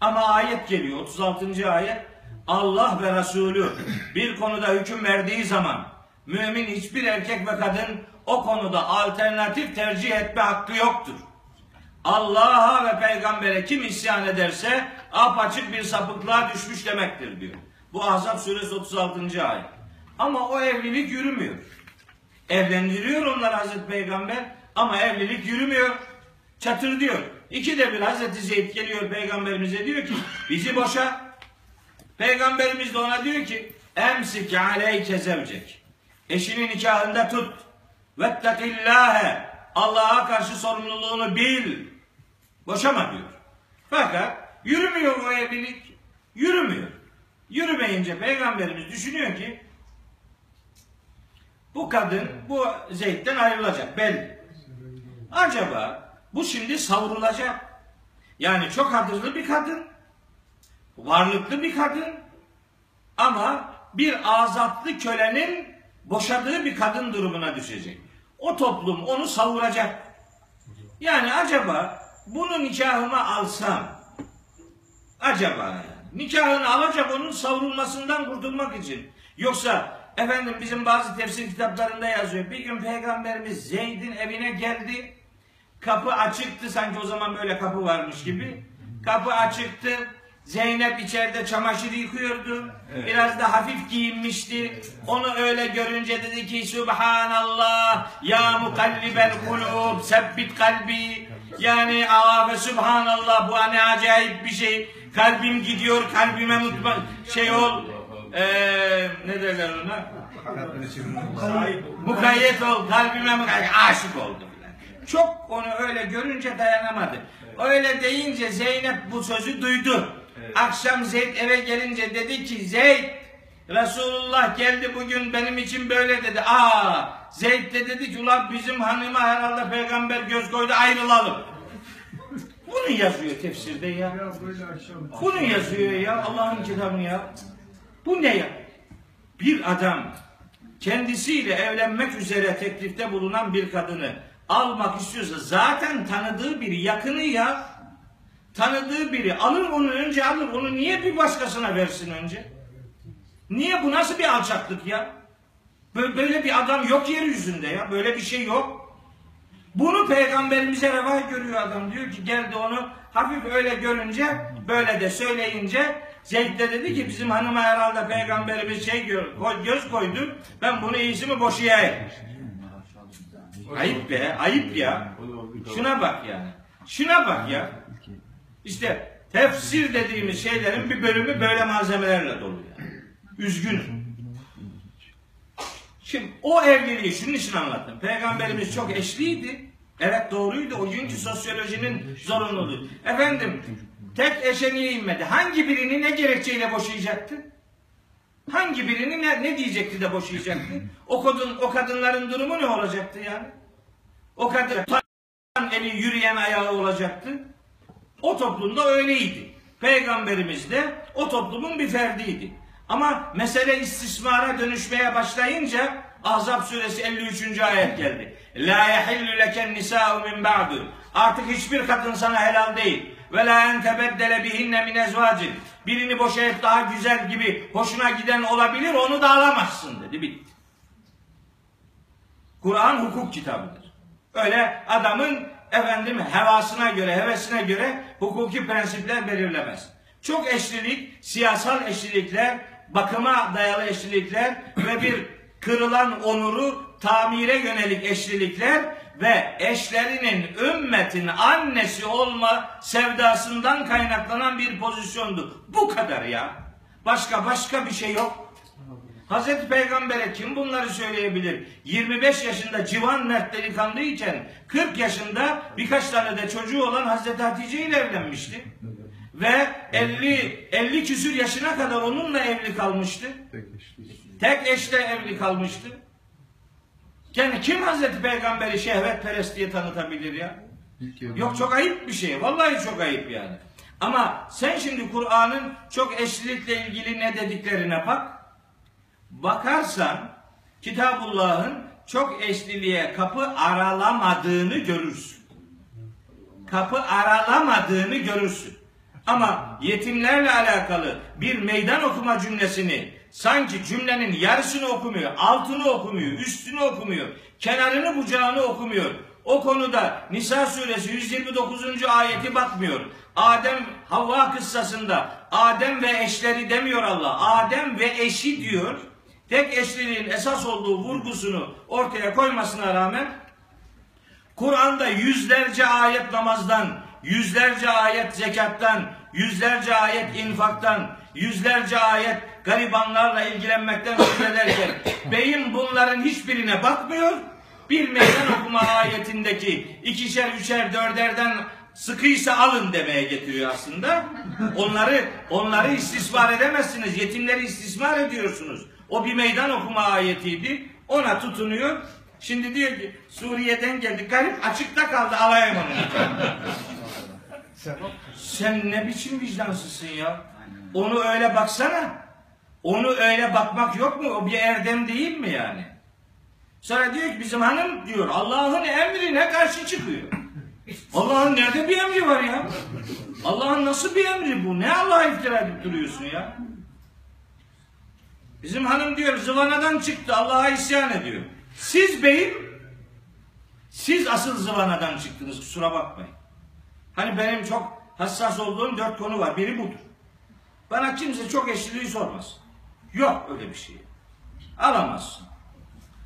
Ama ayet geliyor 36. ayet. Allah ve Resulü bir konuda hüküm verdiği zaman mümin hiçbir erkek ve kadın o konuda alternatif tercih etme hakkı yoktur. Allah'a ve peygambere kim isyan ederse apaçık bir sapıklığa düşmüş demektir diyor. Bu Ahzab suresi 36. ayet. Ama o evlilik yürümüyor. Evlendiriyor onlar Hazreti Peygamber ama evlilik yürümüyor. Çatır diyor. İki de bir Hazreti Zeyd geliyor peygamberimize diyor ki bizi boşa. Peygamberimiz de ona diyor ki emsik aleyke zevcek. Eşinin nikahında tut. Vettakillâhe. Allah'a karşı sorumluluğunu bil. Boşama diyor. Fakat yürümüyor o evlilik. Yürümüyor. Yürümeyince peygamberimiz düşünüyor ki bu kadın bu Zeyd'den ayrılacak belli. Acaba bu şimdi savrulacak. Yani çok hatırlı bir kadın, varlıklı bir kadın ama bir azatlı kölenin boşadığı bir kadın durumuna düşecek. O toplum onu savuracak. Yani acaba bunu nikahıma alsam acaba yani, nikahını alacak onun savrulmasından kurtulmak için. Yoksa efendim bizim bazı tefsir kitaplarında yazıyor. Bir gün peygamberimiz Zeyd'in evine geldi. Kapı açıktı sanki o zaman böyle kapı varmış gibi. Kapı açıktı. Zeynep içeride çamaşır yıkıyordu. Biraz da hafif giyinmişti. Onu öyle görünce dedi ki Subhanallah ya mukallibel kulub sebbit kalbi. Yani aa ve Subhanallah bu ne acayip bir şey. Kalbim gidiyor kalbime mutma şey ol. Ee, ne derler ona? Mukayyet ol kalbime mukayyet. Aşık oldum. Çok onu öyle görünce dayanamadı. Öyle deyince Zeynep bu sözü duydu. Akşam Zeyd eve gelince dedi ki Zeyd Resulullah geldi bugün benim için böyle dedi. Aa Zeyd de dedi ki ulan bizim hanıma herhalde peygamber göz koydu ayrılalım. Bunu yazıyor tefsirde ya. Ya. Bunu yazıyor ya Allah'ın kitabını ya. Bu ne ya? Bir adam kendisiyle evlenmek üzere teklifte bulunan bir kadını almak istiyorsa zaten tanıdığı biri, yakını ya. Tanıdığı biri alır onu önce alır. Onu niye bir başkasına versin önce? Niye bu nasıl bir alçaklık ya? Böyle, bir adam yok yeryüzünde ya. Böyle bir şey yok. Bunu peygamberimize reva görüyor adam. Diyor ki geldi onu hafif öyle görünce böyle de söyleyince Zeyd de dedi ki bizim hanıma herhalde peygamberimiz şey gör, göz koydu. Ben bunu iyisi mi boşayayım. Ayıp be, ayıp ya. Şuna bak yani. Şuna bak ya. İşte tefsir dediğimiz şeylerin bir bölümü böyle malzemelerle dolu yani. Üzgünüm. Şimdi o evliliği şunun için anlattım. Peygamberimiz çok eşliydi. Evet doğruydu. O günkü sosyolojinin zorunluluğu. Efendim tek eşe niye inmedi? Hangi birini ne gerekçeyle boşayacaktı? Hangi birini ne, ne diyecekti de boşayacaktı? O kadın o kadınların durumu ne olacaktı yani? O kadın eli yürüyen ayağı olacaktı. O toplumda öyleydi. Peygamberimiz de o toplumun bir ferdiydi. Ama mesele istismara dönüşmeye başlayınca Ahzab suresi 53. ayet geldi. La yahillu leken nisa'u min ba'du. Artık hiçbir kadın sana helal değil. Ve la en tebeddele bihinne min ezvacin. Birini boşayıp daha güzel gibi hoşuna giden olabilir onu da alamazsın dedi bitti. Kur'an hukuk kitabıdır. Öyle adamın efendim hevasına göre, hevesine göre hukuki prensipler belirlemez. Çok eşlilik, siyasal eşlilikler, bakıma dayalı eşlilikler ve bir kırılan onuru tamire yönelik eşlilikler ve eşlerinin ümmetin annesi olma sevdasından kaynaklanan bir pozisyondu. Bu kadar ya. Başka başka bir şey yok. Hazreti Peygamber'e kim bunları söyleyebilir? 25 yaşında civan mert delikanlıyken 40 yaşında birkaç tane de çocuğu olan Hazreti Hatice ile evlenmişti. Ve 50 50 küsür yaşına kadar onunla evli kalmıştı. Tek eşle evli kalmıştı. Yani kim Hazreti Peygamber'i şehvetperest diye tanıtabilir ya? Yok çok ayıp bir şey. Vallahi çok ayıp yani. Ama sen şimdi Kur'an'ın çok eşlilikle ilgili ne dediklerine bak. Bakarsan Kitabullah'ın çok eşliliğe kapı aralamadığını görürsün. Kapı aralamadığını görürsün. Ama yetimlerle alakalı bir meydan okuma cümlesini sanki cümlenin yarısını okumuyor, altını okumuyor, üstünü okumuyor, kenarını bucağını okumuyor. O konuda Nisa suresi 129. ayeti bakmıyor. Adem Havva kıssasında Adem ve eşleri demiyor Allah. Adem ve eşi diyor. Tek eşliliğin esas olduğu vurgusunu ortaya koymasına rağmen Kur'an'da yüzlerce ayet namazdan, yüzlerce ayet zekattan, yüzlerce ayet infaktan, yüzlerce ayet garibanlarla ilgilenmekten söz ederken [COUGHS] beyin bunların hiçbirine bakmıyor. Bir meydan okuma ayetindeki ikişer, üçer, dörderden sıkıysa alın demeye getiriyor aslında. Onları onları istismar edemezsiniz. Yetimleri istismar ediyorsunuz. O bir meydan okuma ayetiydi. Ona tutunuyor. Şimdi diyor ki Suriye'den geldik. Garip açıkta kaldı alayım onu. Sen ne biçim vicdansızsın ya? Onu öyle baksana. Onu öyle bakmak yok mu? O bir erdem değil mi yani? Sonra diyor ki bizim hanım diyor Allah'ın emrine karşı çıkıyor. Allah'ın nerede bir emri var ya? Allah'ın nasıl bir emri bu? Ne Allah'a iftira edip duruyorsun ya? Bizim hanım diyor zıvanadan çıktı Allah'a isyan ediyor. Siz beyim siz asıl zıvanadan çıktınız kusura bakmayın. Hani benim çok hassas olduğum dört konu var. Biri budur. Bana kimse çok eşliliği sormaz. Yok öyle bir şey. Alamazsın.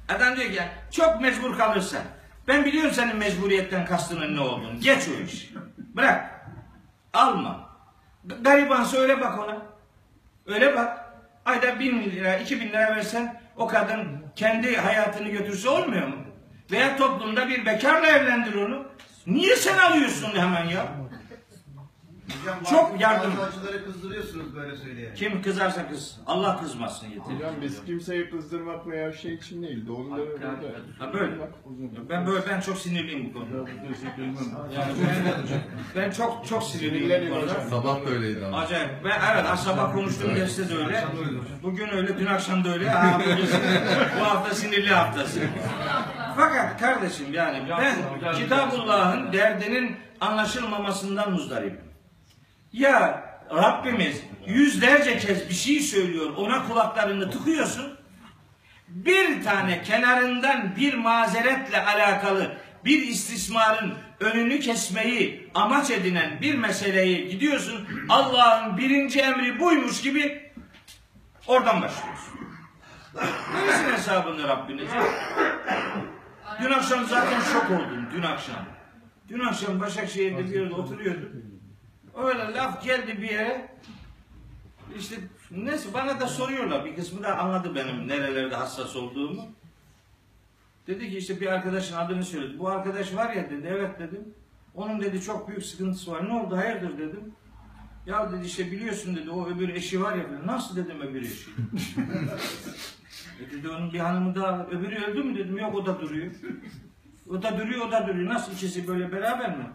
Adam diyor ki çok mecbur kalırsan ben biliyorum senin mecburiyetten kastının ne olduğunu. Geç o işi. Bırak. Alma. Garibansa öyle bak ona. Öyle bak. Ayda bin lira, iki bin lira versen o kadın kendi hayatını götürse olmuyor mu? Veya toplumda bir bekarla evlendir onu. Niye sen alıyorsun hemen ya? Hocam, Çok yardım- Bazı acıları kızdırıyorsunuz böyle söyleyerek. Kim kızarsa kız. Allah kızmasın yeter. Hocam biz kimseyi kızdırmak veya şey için değil. Doğruları. Ha böyle. Ben böyle ben çok sinirliyim bu konuda. Yani ben, ben çok çok sinirliyim bu konuda. Sabah da öyleydi ama. Acayip. Ben evet sabah konuştuğum derste de öyle. Bugün öyle, dün akşam da öyle. Ha, bu hafta sinirli haftası. Fakat kardeşim yani ben Kitabullah'ın derdinin anlaşılmamasından muzdaribim. Ya Rabbimiz yüzlerce kez bir şey söylüyor, ona kulaklarını tıkıyorsun. Bir tane kenarından bir mazeretle alakalı bir istismarın önünü kesmeyi amaç edinen bir meseleyi gidiyorsun. Allah'ın birinci emri buymuş gibi oradan başlıyorsun. Verirsin hesabını Rabbinize. Dün akşam zaten şok oldum dün akşam. Dün akşam Başakşehir'de bir yerde oturuyordum. Öyle laf geldi bir yere. İşte neyse bana da soruyorlar. Bir kısmı da anladı benim nerelerde hassas olduğumu. Dedi ki işte bir arkadaşın adını söyledi. Bu arkadaş var ya dedi. Evet dedim. Onun dedi çok büyük sıkıntısı var. Ne oldu hayırdır dedim. Ya dedi işte biliyorsun dedi o öbür eşi var ya. Nasıl dedim öbür eşi? e dedi onun bir hanımı daha öbürü öldü mü dedim. Yok o da duruyor. O da duruyor o da duruyor. Nasıl ikisi böyle beraber mi?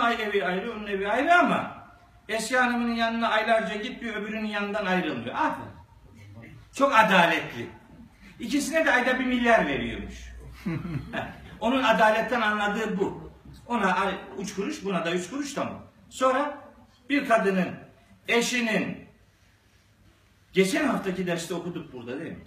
Ay- evi ayrı onun evi ayrı ama eski hanımının yanına aylarca gitmiyor öbürünün yanından ayrılmıyor. Aferin. Çok adaletli. İkisine de ayda bir milyar veriyormuş. [LAUGHS] Onun adaletten anladığı bu. Ona üç kuruş, buna da üç kuruş tamam. Sonra bir kadının eşinin geçen haftaki derste okuduk burada değil mi?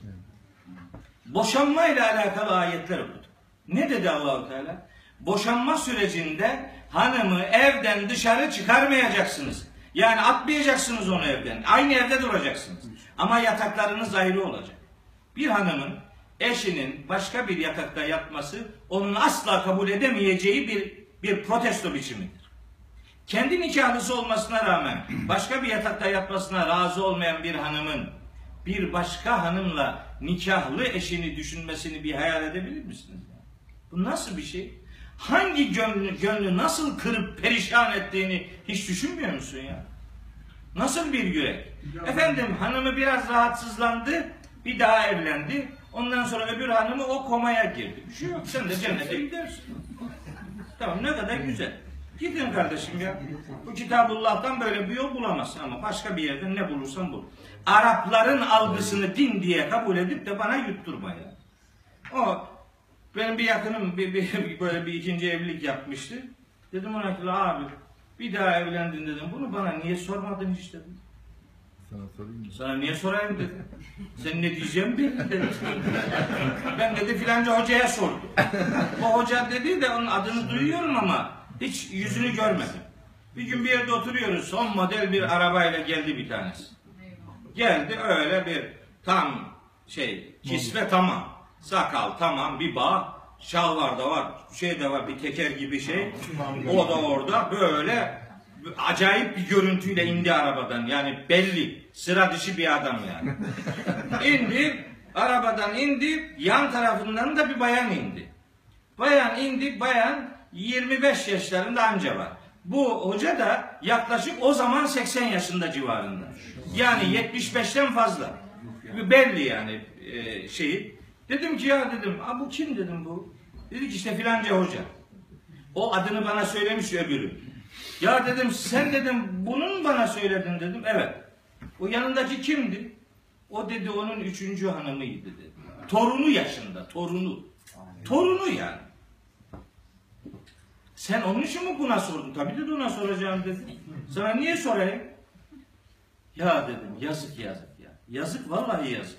Boşanma ile alakalı ayetler okuduk. Ne dedi Allahu Teala? Boşanma sürecinde hanımı evden dışarı çıkarmayacaksınız. Yani atmayacaksınız onu evden. Aynı evde duracaksınız. Ama yataklarınız ayrı olacak. Bir hanımın eşinin başka bir yatakta yatması onun asla kabul edemeyeceği bir bir protesto biçimidir. Kendi nikahlısı olmasına rağmen başka bir yatakta yatmasına razı olmayan bir hanımın bir başka hanımla nikahlı eşini düşünmesini bir hayal edebilir misiniz? Bu nasıl bir şey? Hangi gönlü, gönlü nasıl kırıp perişan ettiğini hiç düşünmüyor musun ya? Nasıl bir yürek? Efendim hanımı biraz rahatsızlandı, bir daha evlendi. Ondan sonra öbür hanımı o komaya girdi. Bir şey yok. Sen de cennete gidersin. Tamam ne kadar güzel. Gidin kardeşim ya. Bu Kitabullah'tan böyle bir yol bulamazsın ama başka bir yerden ne bulursan bul. Arapların algısını din diye kabul edip de bana yutturma ya. O benim bir yakınım bir, bir, [LAUGHS] böyle bir ikinci evlilik yapmıştı. Dedim ona ki "La abi bir daha evlendin dedim. Bunu bana niye sormadın hiç dedim. Sana sorayım mı? Sana niye sorayım dedim. [LAUGHS] Sen ne diyeceğim belli dedim. [LAUGHS] Ben dedi filanca hocaya sordum. O hoca dedi de onun adını duyuyorum ama hiç yüzünü görmedim. Bir gün bir yerde oturuyoruz. Son model bir arabayla geldi bir tanesi. Geldi öyle bir tam şey kisve tamam. Sakal tamam bir bağ. Şalvar da var. Şey de var bir teker gibi şey. O da orada böyle acayip bir görüntüyle indi arabadan. Yani belli. Sıra dışı bir adam yani. [LAUGHS] indi. Arabadan indi. Yan tarafından da bir bayan indi. Bayan indi. Bayan 25 yaşlarında anca var. Bu hoca da yaklaşık o zaman 80 yaşında civarında. Yani 75'ten fazla. Belli yani e, şeyi. Dedim ki ya dedim, "Aa, bu kim dedim bu? Dedi ki işte filanca hoca. O adını bana söylemiş öbürü. Ya dedim sen dedim bunun bana söyledin dedim. Evet. O yanındaki kimdi? O dedi onun üçüncü hanımıydı dedi. Torunu yaşında, torunu. Torunu yani. Sen onun için mi buna sordun? Tabii dedi ona soracağım dedi. Sana niye sorayım? Ya dedim yazık yazık ya. Yazık vallahi yazık.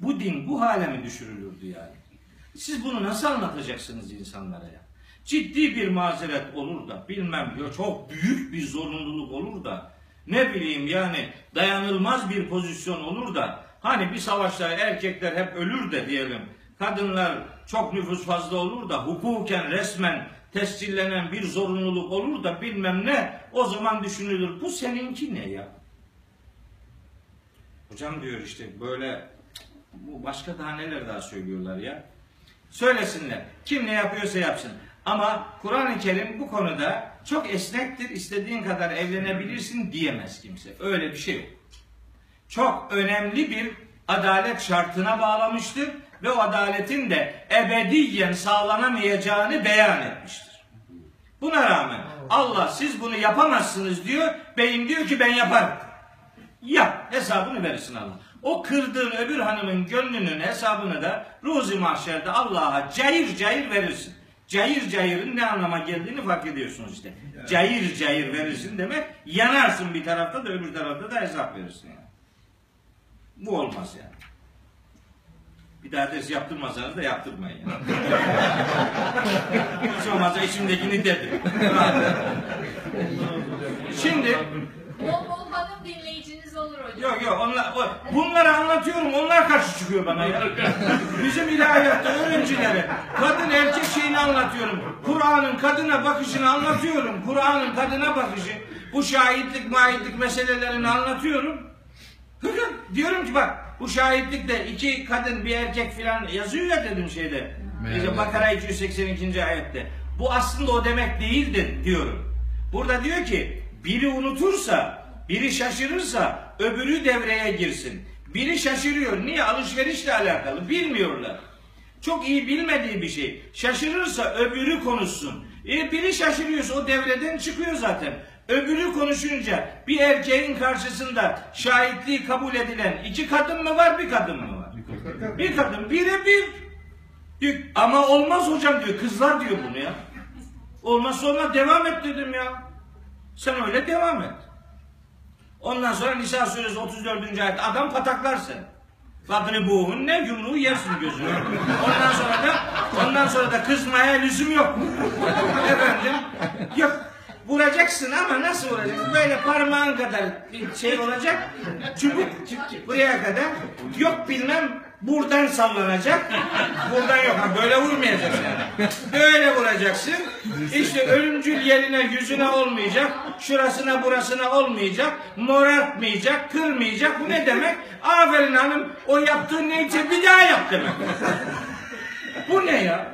Bu din bu hale mi düşürülürdü yani? Siz bunu nasıl anlatacaksınız insanlara ya? Ciddi bir mazeret olur da bilmem ya çok büyük bir zorunluluk olur da ne bileyim yani dayanılmaz bir pozisyon olur da hani bir savaşta erkekler hep ölür de diyelim kadınlar çok nüfus fazla olur da hukuken resmen tescillenen bir zorunluluk olur da bilmem ne o zaman düşünülür. Bu seninki ne ya? Hocam diyor işte böyle bu başka daha neler daha söylüyorlar ya. Söylesinler. Kim ne yapıyorsa yapsın. Ama Kur'an-ı Kerim bu konuda çok esnektir. İstediğin kadar evlenebilirsin diyemez kimse. Öyle bir şey yok. Çok önemli bir adalet şartına bağlamıştır ve o adaletin de ebediyen sağlanamayacağını beyan etmiştir. Buna rağmen Allah siz bunu yapamazsınız diyor. Beyin diyor ki ben yaparım. Yap hesabını verirsin Allah. O kırdığın öbür hanımın gönlünün hesabını da ruzi mahşerde Allah'a cayır cayır verirsin. Cayır cayırın ne anlama geldiğini fark ediyorsunuz işte. Cayır cayır verirsin demek yanarsın bir tarafta da öbür tarafta da hesap verirsin yani. Bu olmaz yani. Bir daha ders yaptırmasanız da yaptırmayın yani. Hiç olmazsa içimdekini dedim. Şimdi olur hocam. Yok yok onlar o- bunları anlatıyorum onlar karşı çıkıyor bana ya. [LAUGHS] Bizim ilahiyatta öğrencilere kadın erkek şeyini anlatıyorum. Kur'an'ın kadına bakışını anlatıyorum. Kur'an'ın kadına bakışı bu şahitlik mahitlik meselelerini anlatıyorum. Hıkır diyorum ki bak bu şahitlikte iki kadın bir erkek filan yazıyor ya dedim şeyde. İşte Bakara 282. ayette. Bu aslında o demek değildir diyorum. Burada diyor ki biri unutursa, biri şaşırırsa öbürü devreye girsin. Biri şaşırıyor. Niye? Alışverişle alakalı. Bilmiyorlar. Çok iyi bilmediği bir şey. Şaşırırsa öbürü konuşsun. E biri şaşırıyorsa o devreden çıkıyor zaten. Öbürü konuşunca bir erkeğin karşısında şahitliği kabul edilen iki kadın mı var bir kadın mı var? Bir kadın birebir. Diyor, Ama olmaz hocam diyor. Kızlar diyor bunu ya. Olmaz devam et dedim ya. Sen öyle devam et. Ondan sonra Nisa suresi 34. ayet adam pataklar seni. Fadribuhun ne yumruğu yersin gözüne. Ondan sonra da ondan sonra da kızmaya lüzum yok. Efendim yok vuracaksın ama nasıl vuracaksın? Böyle parmağın kadar bir şey olacak. Çubuk buraya kadar. Yok bilmem buradan sallanacak. Buradan yok. Ha, böyle vurmayacaksın yani. Böyle vuracaksın. İşte ölümcül yerine yüzüne olmayacak. Şurasına burasına olmayacak. Morartmayacak, kırmayacak. Bu ne demek? Aferin hanım o yaptığın neyse bir daha yap demek. Bu ne ya?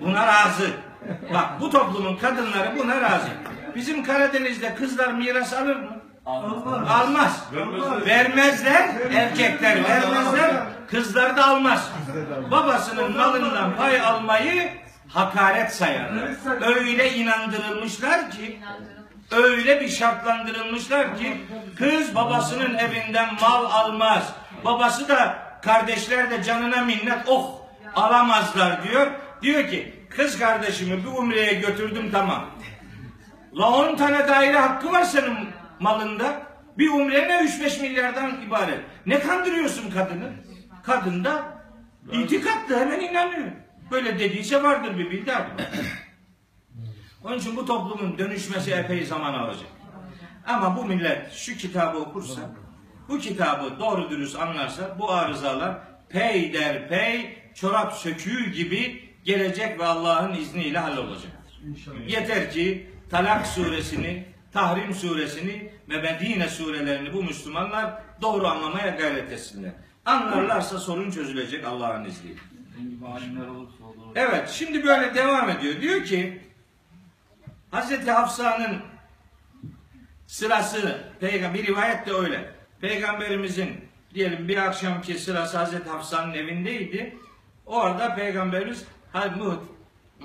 Buna razı. Bak bu toplumun kadınları buna razı. Bizim Karadeniz'de kızlar miras alır mı? Almaz. Vermezler. Erkekler vermezler. Kızlar da almaz. Babasının malından pay almayı hakaret sayarlar. Öyle inandırılmışlar ki öyle bir şartlandırılmışlar ki kız babasının evinden mal almaz. Babası da kardeşler de canına minnet oh alamazlar diyor. Diyor ki kız kardeşimi bir umreye götürdüm tamam. La 10 tane daire hakkı var senin malında. Bir umre ne 3-5 milyardan ibaret. Ne kandırıyorsun kadını? Kadın da itikatlı hemen inanıyor. Böyle dediyse vardır bir bildi. Onun için bu toplumun dönüşmesi epey zaman alacak. Ama bu millet şu kitabı okursa, bu kitabı doğru dürüst anlarsa bu arızalar pey der pey, çorap söküğü gibi gelecek ve Allah'ın izniyle hallolacaktır. Yeter ki Talak suresini, Tahrim suresini ve Medine surelerini bu Müslümanlar doğru anlamaya gayret etsinler. Anlarlarsa sorun çözülecek Allah'ın izniyle. Evet, şimdi böyle devam ediyor. Diyor ki Hazreti Hafsa'nın sırası peygamber bir rivayet de öyle. Peygamberimizin diyelim bir akşamki sırası Hazreti Hafsa'nın evindeydi. Orada peygamberimiz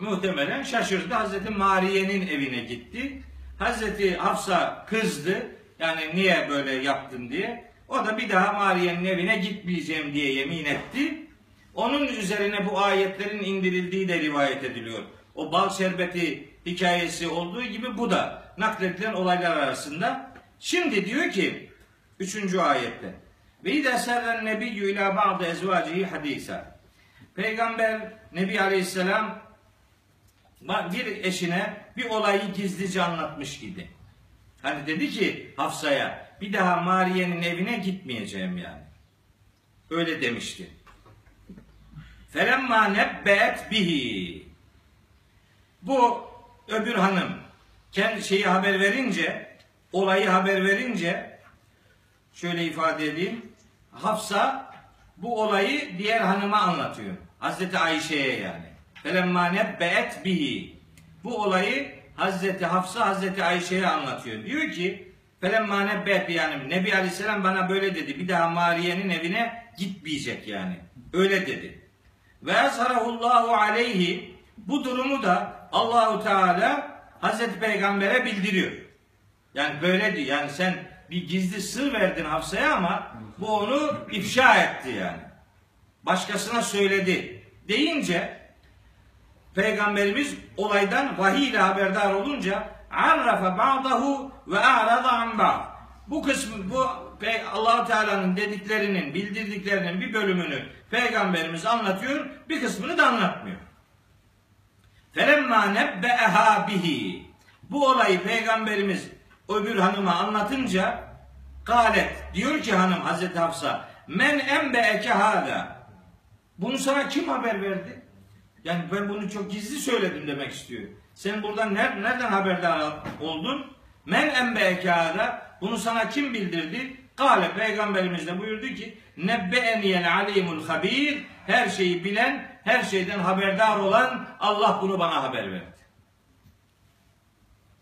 muhtemelen şaşırdı. Hazreti Mariye'nin evine gitti. Hazreti Hafsa kızdı. Yani niye böyle yaptın diye. O da bir daha Mariye'nin evine gitmeyeceğim diye yemin etti. Onun üzerine bu ayetlerin indirildiği de rivayet ediliyor. O bal şerbeti hikayesi olduğu gibi bu da nakledilen olaylar arasında. Şimdi diyor ki 3. ayette ve idâ serren nebiyyü ilâ ba'dı ezvâcihi hadîsâ Peygamber Nebi Aleyhisselam bir eşine bir olayı gizlice anlatmış idi. Hani dedi ki Hafsa'ya bir daha Mariye'nin evine gitmeyeceğim yani. Öyle demişti. Felemma nebbeet bihi. Bu öbür hanım kendi şeyi haber verince, olayı haber verince şöyle ifade edeyim. Hafsa bu olayı diğer hanıma anlatıyor. Hazreti Ayşe'ye yani. Felemma nebbeet bihi. Bu olayı Hazreti Hafsa Hazreti Ayşe'ye anlatıyor. Diyor ki Felemma nebbeet yani Nebi Aleyhisselam bana böyle dedi. Bir daha Mariye'nin evine gitmeyecek yani. Öyle dedi. Ve ezharahullahu aleyhi bu durumu da Allahu Teala Hazreti Peygamber'e bildiriyor. Yani böyle diyor. Yani sen bir gizli sır verdin Hafsa'ya ama bu onu ifşa etti yani. Başkasına söyledi deyince Peygamberimiz olaydan vahiy ile haberdar olunca arrafa ba'dahu ve a'rada an. Bu kısmı bu Allahu Teala'nın dediklerinin, bildirdiklerinin bir bölümünü Peygamberimiz anlatıyor, bir kısmını da anlatmıyor. Felemma nebbeha bihi. Bu olayı Peygamberimiz öbür hanıma anlatınca galet diyor ki hanım Hazreti Hafsa men enbeeke hâdâ. Bunu sana kim haber verdi? Yani ben bunu çok gizli söyledim demek istiyor. Sen buradan nereden haberdar oldun? Men enbeeke hâdâ. Bunu sana kim bildirdi? Kale peygamberimiz de buyurdu ki nebbe'eniyel alimul habir her şeyi bilen, her şeyden haberdar olan Allah bunu bana haber verdi.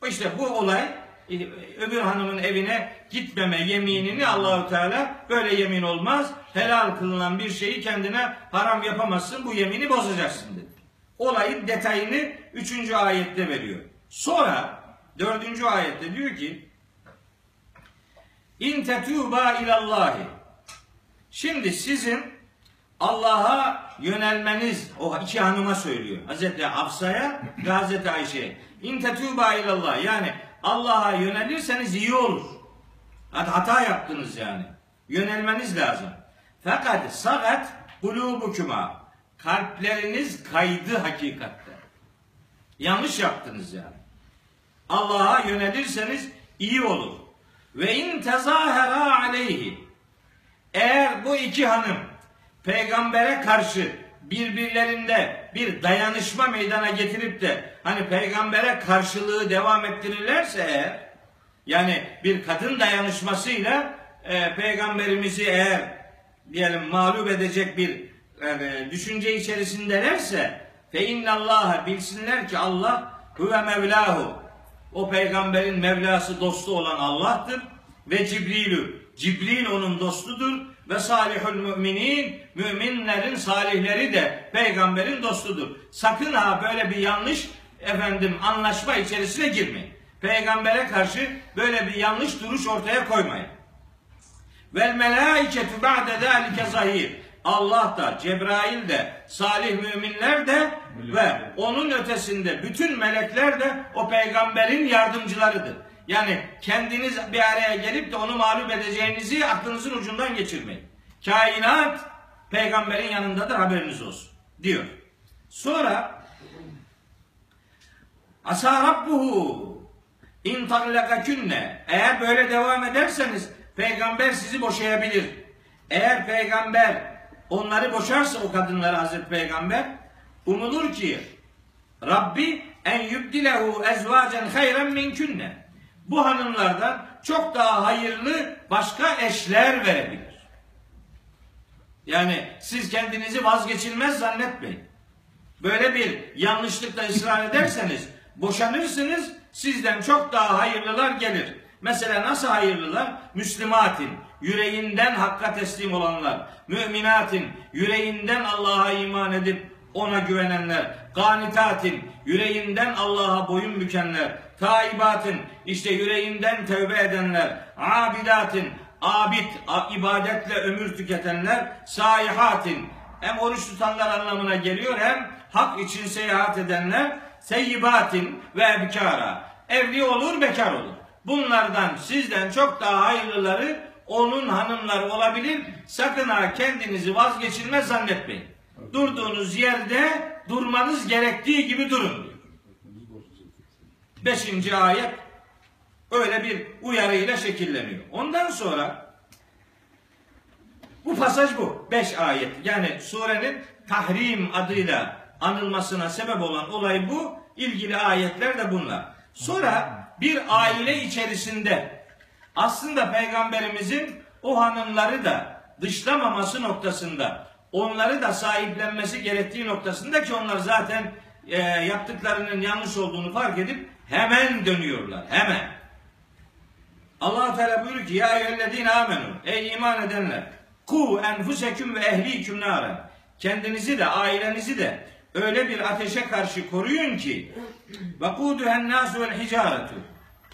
İşte bu olay e, öbür hanımın evine gitmeme yeminini Allahu Teala böyle yemin olmaz. Helal kılınan bir şeyi kendine haram yapamazsın. Bu yemini bozacaksın dedi. Olayın detayını 3. ayette veriyor. Sonra 4. ayette diyor ki İn tetuba ilallahi. Şimdi sizin Allah'a yönelmeniz o iki hanıma söylüyor. Hazreti Hafsa'ya ve Hazreti Ayşe'ye. İn tetûbâ ilallah yani Allah'a yönelirseniz iyi olur. Hata yaptınız yani. Yönelmeniz lazım. Fakat sagat kulubukuma kalpleriniz kaydı hakikatte. Yanlış yaptınız yani. Allah'a yönelirseniz iyi olur. Ve in tezahera aleyhi eğer bu iki hanım peygambere karşı birbirlerinde bir dayanışma meydana getirip de hani peygambere karşılığı devam ettirirlerse eğer yani bir kadın dayanışmasıyla e, peygamberimizi eğer diyelim mağlup edecek bir e, düşünce içerisindelerse fe innallaha bilsinler ki Allah huve mevlahu o peygamberin Mevlası dostu olan Allah'tır ve Cibrilü Cibril onun dostudur ve salihul müminin müminlerin salihleri de peygamberin dostudur. Sakın ha böyle bir yanlış efendim anlaşma içerisine girmeyin. Peygambere karşı böyle bir yanlış duruş ortaya koymayın. Vel melaiketu ba'de zalike zahir. Allah da, Cebrail de, salih müminler de ve onun ötesinde bütün melekler de o peygamberin yardımcılarıdır. Yani kendiniz bir araya gelip de onu mağlup edeceğinizi aklınızın ucundan geçirmeyin. Kainat peygamberin yanındadır haberiniz olsun diyor. Sonra Asa rabbuhu in tallakakünne eğer böyle devam ederseniz peygamber sizi boşayabilir. Eğer peygamber onları boşarsa o kadınları Hazreti Peygamber umulur ki Rabbi en yubdilehu ezvacen hayren minkünne. Bu hanımlardan çok daha hayırlı başka eşler verebilir. Yani siz kendinizi vazgeçilmez zannetmeyin. Böyle bir yanlışlıkla ısrar ederseniz boşanırsınız sizden çok daha hayırlılar gelir. Mesela nasıl hayırlılar? Müslümatin, yüreğinden hakka teslim olanlar, müminatin, yüreğinden Allah'a iman edip ona güvenenler, ganitatin, yüreğinden Allah'a boyun bükenler, taibatin, işte yüreğinden tövbe edenler, abidatin, abid, ibadetle ömür tüketenler, saihatin, hem oruç tutanlar anlamına geliyor hem hak için seyahat edenler, seyyibatin ve ebkara. Evli olur, bekar olur. Bunlardan sizden çok daha hayırlıları onun hanımları olabilir. Sakın ha kendinizi vazgeçilmez zannetmeyin. Durduğunuz yerde durmanız gerektiği gibi durun. diyor. Beşinci ayet öyle bir uyarıyla şekilleniyor. Ondan sonra bu pasaj bu. Beş ayet. Yani surenin tahrim adıyla anılmasına sebep olan olay bu. İlgili ayetler de bunlar. Sonra bir aile içerisinde aslında peygamberimizin o hanımları da dışlamaması noktasında onları da sahiplenmesi gerektiği noktasında ki onlar zaten e, yaptıklarının yanlış olduğunu fark edip hemen dönüyorlar. Hemen. allah Teala buyuruyor ki ya eyyühellezine amenu ey iman edenler ku enfuseküm ve ehliküm naren kendinizi de ailenizi de öyle bir ateşe karşı koruyun ki vakuduhen nasu vel hicaretu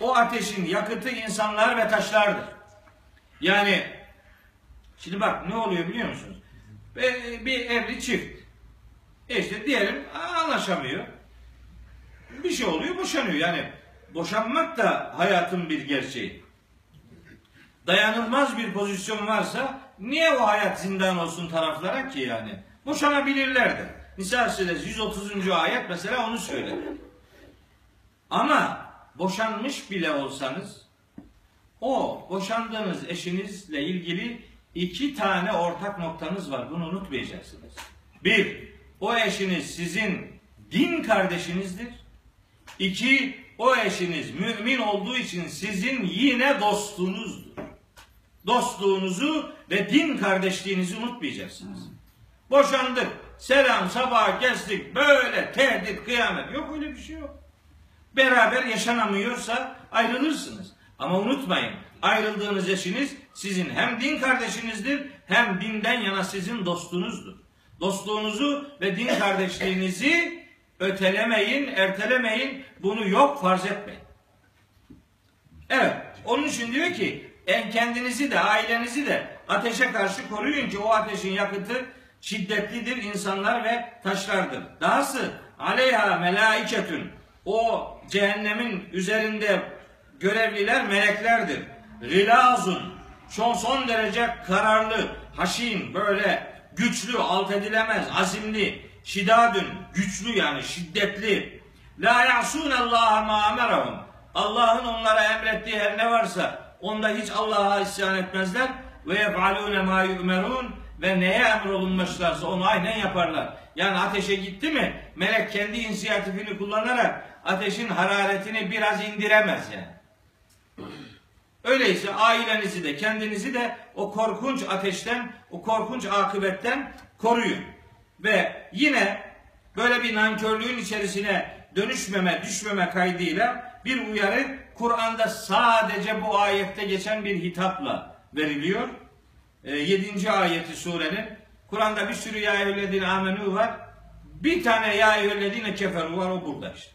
o ateşin yakıtı insanlar ve taşlardır. Yani şimdi bak ne oluyor biliyor musunuz? Bir evli çift e işte diyelim anlaşamıyor. Bir şey oluyor boşanıyor. Yani boşanmak da hayatın bir gerçeği. Dayanılmaz bir pozisyon varsa niye o hayat zindan olsun taraflara ki yani? Boşanabilirler de. Nisa suresi 130. ayet mesela onu söyler. Ama boşanmış bile olsanız o boşandığınız eşinizle ilgili iki tane ortak noktanız var. Bunu unutmayacaksınız. Bir, o eşiniz sizin din kardeşinizdir. İki, o eşiniz mümin olduğu için sizin yine dostunuzdur. Dostluğunuzu ve din kardeşliğinizi unutmayacaksınız. Boşandık, selam sabah kestik, böyle tehdit, kıyamet. Yok öyle bir şey yok. Beraber yaşanamıyorsa ayrılırsınız. Ama unutmayın, ayrıldığınız eşiniz sizin hem din kardeşinizdir, hem dinden yana sizin dostunuzdur. Dostluğunuzu ve din kardeşliğinizi ötelemeyin, ertelemeyin, bunu yok farz etmeyin. Evet, onun için diyor ki, en kendinizi de ailenizi de ateşe karşı koruyun ki o ateşin yakıtı şiddetlidir insanlar ve taşlardır. Dahası aleyha melaiketün o cehennemin üzerinde görevliler meleklerdir. Gilazun son son derece kararlı, haşin, böyle güçlü, alt edilemez, azimli, şidadün, güçlü yani şiddetli. La ya'sun Allah ma amerahum. Allah'ın onlara emrettiği her ne varsa onda hiç Allah'a isyan etmezler ve yef'alune ma yu'merun ve neye emrolunmuşlarsa onu aynen yaparlar. Yani ateşe gitti mi melek kendi inisiyatifini kullanarak ateşin hararetini biraz indiremez yani. Öyleyse ailenizi de kendinizi de o korkunç ateşten, o korkunç akıbetten koruyun. Ve yine böyle bir nankörlüğün içerisine dönüşmeme, düşmeme kaydıyla bir uyarı Kur'an'da sadece bu ayette geçen bir hitapla veriliyor. 7. ayeti surenin. Kur'an'da bir sürü ya eyyühellezine amenü var. Bir tane ya eyyühellezine keferu var o burada işte.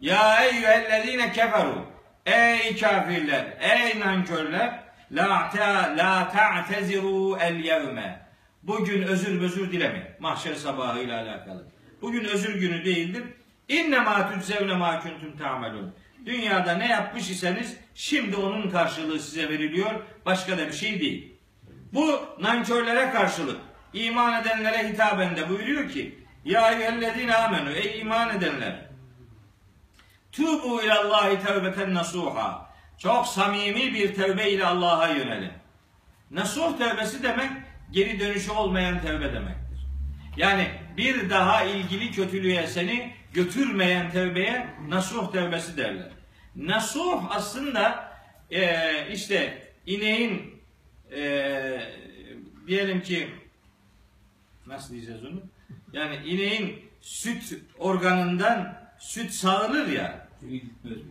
Ya eyyühellezine keferu. Ey kafirler, ey nankörler, la ta la ta'teziru el yevme. Bugün özür özür dilemeyin. Mahşer sabahıyla alakalı. Bugün özür günü değildir. İnne ma tüczevne ma kuntum ta'melun. Dünyada ne yapmış iseniz şimdi onun karşılığı size veriliyor. Başka da bir şey değil. Bu nankörlere karşılık iman edenlere hitaben de buyuruyor ki Ya eyyühellezine amenu ey iman edenler Tubu ilallahi tevbeten nasuha. Çok samimi bir tevbe ile Allah'a yönelin. Nasuh tevbesi demek geri dönüşü olmayan tevbe demektir. Yani bir daha ilgili kötülüğe seni götürmeyen tevbeye nasuh tevbesi derler. Nasuh aslında eee, işte ineğin eee, diyelim ki nasıl diyeceğiz onu? Yani ineğin süt organından süt sağılır ya.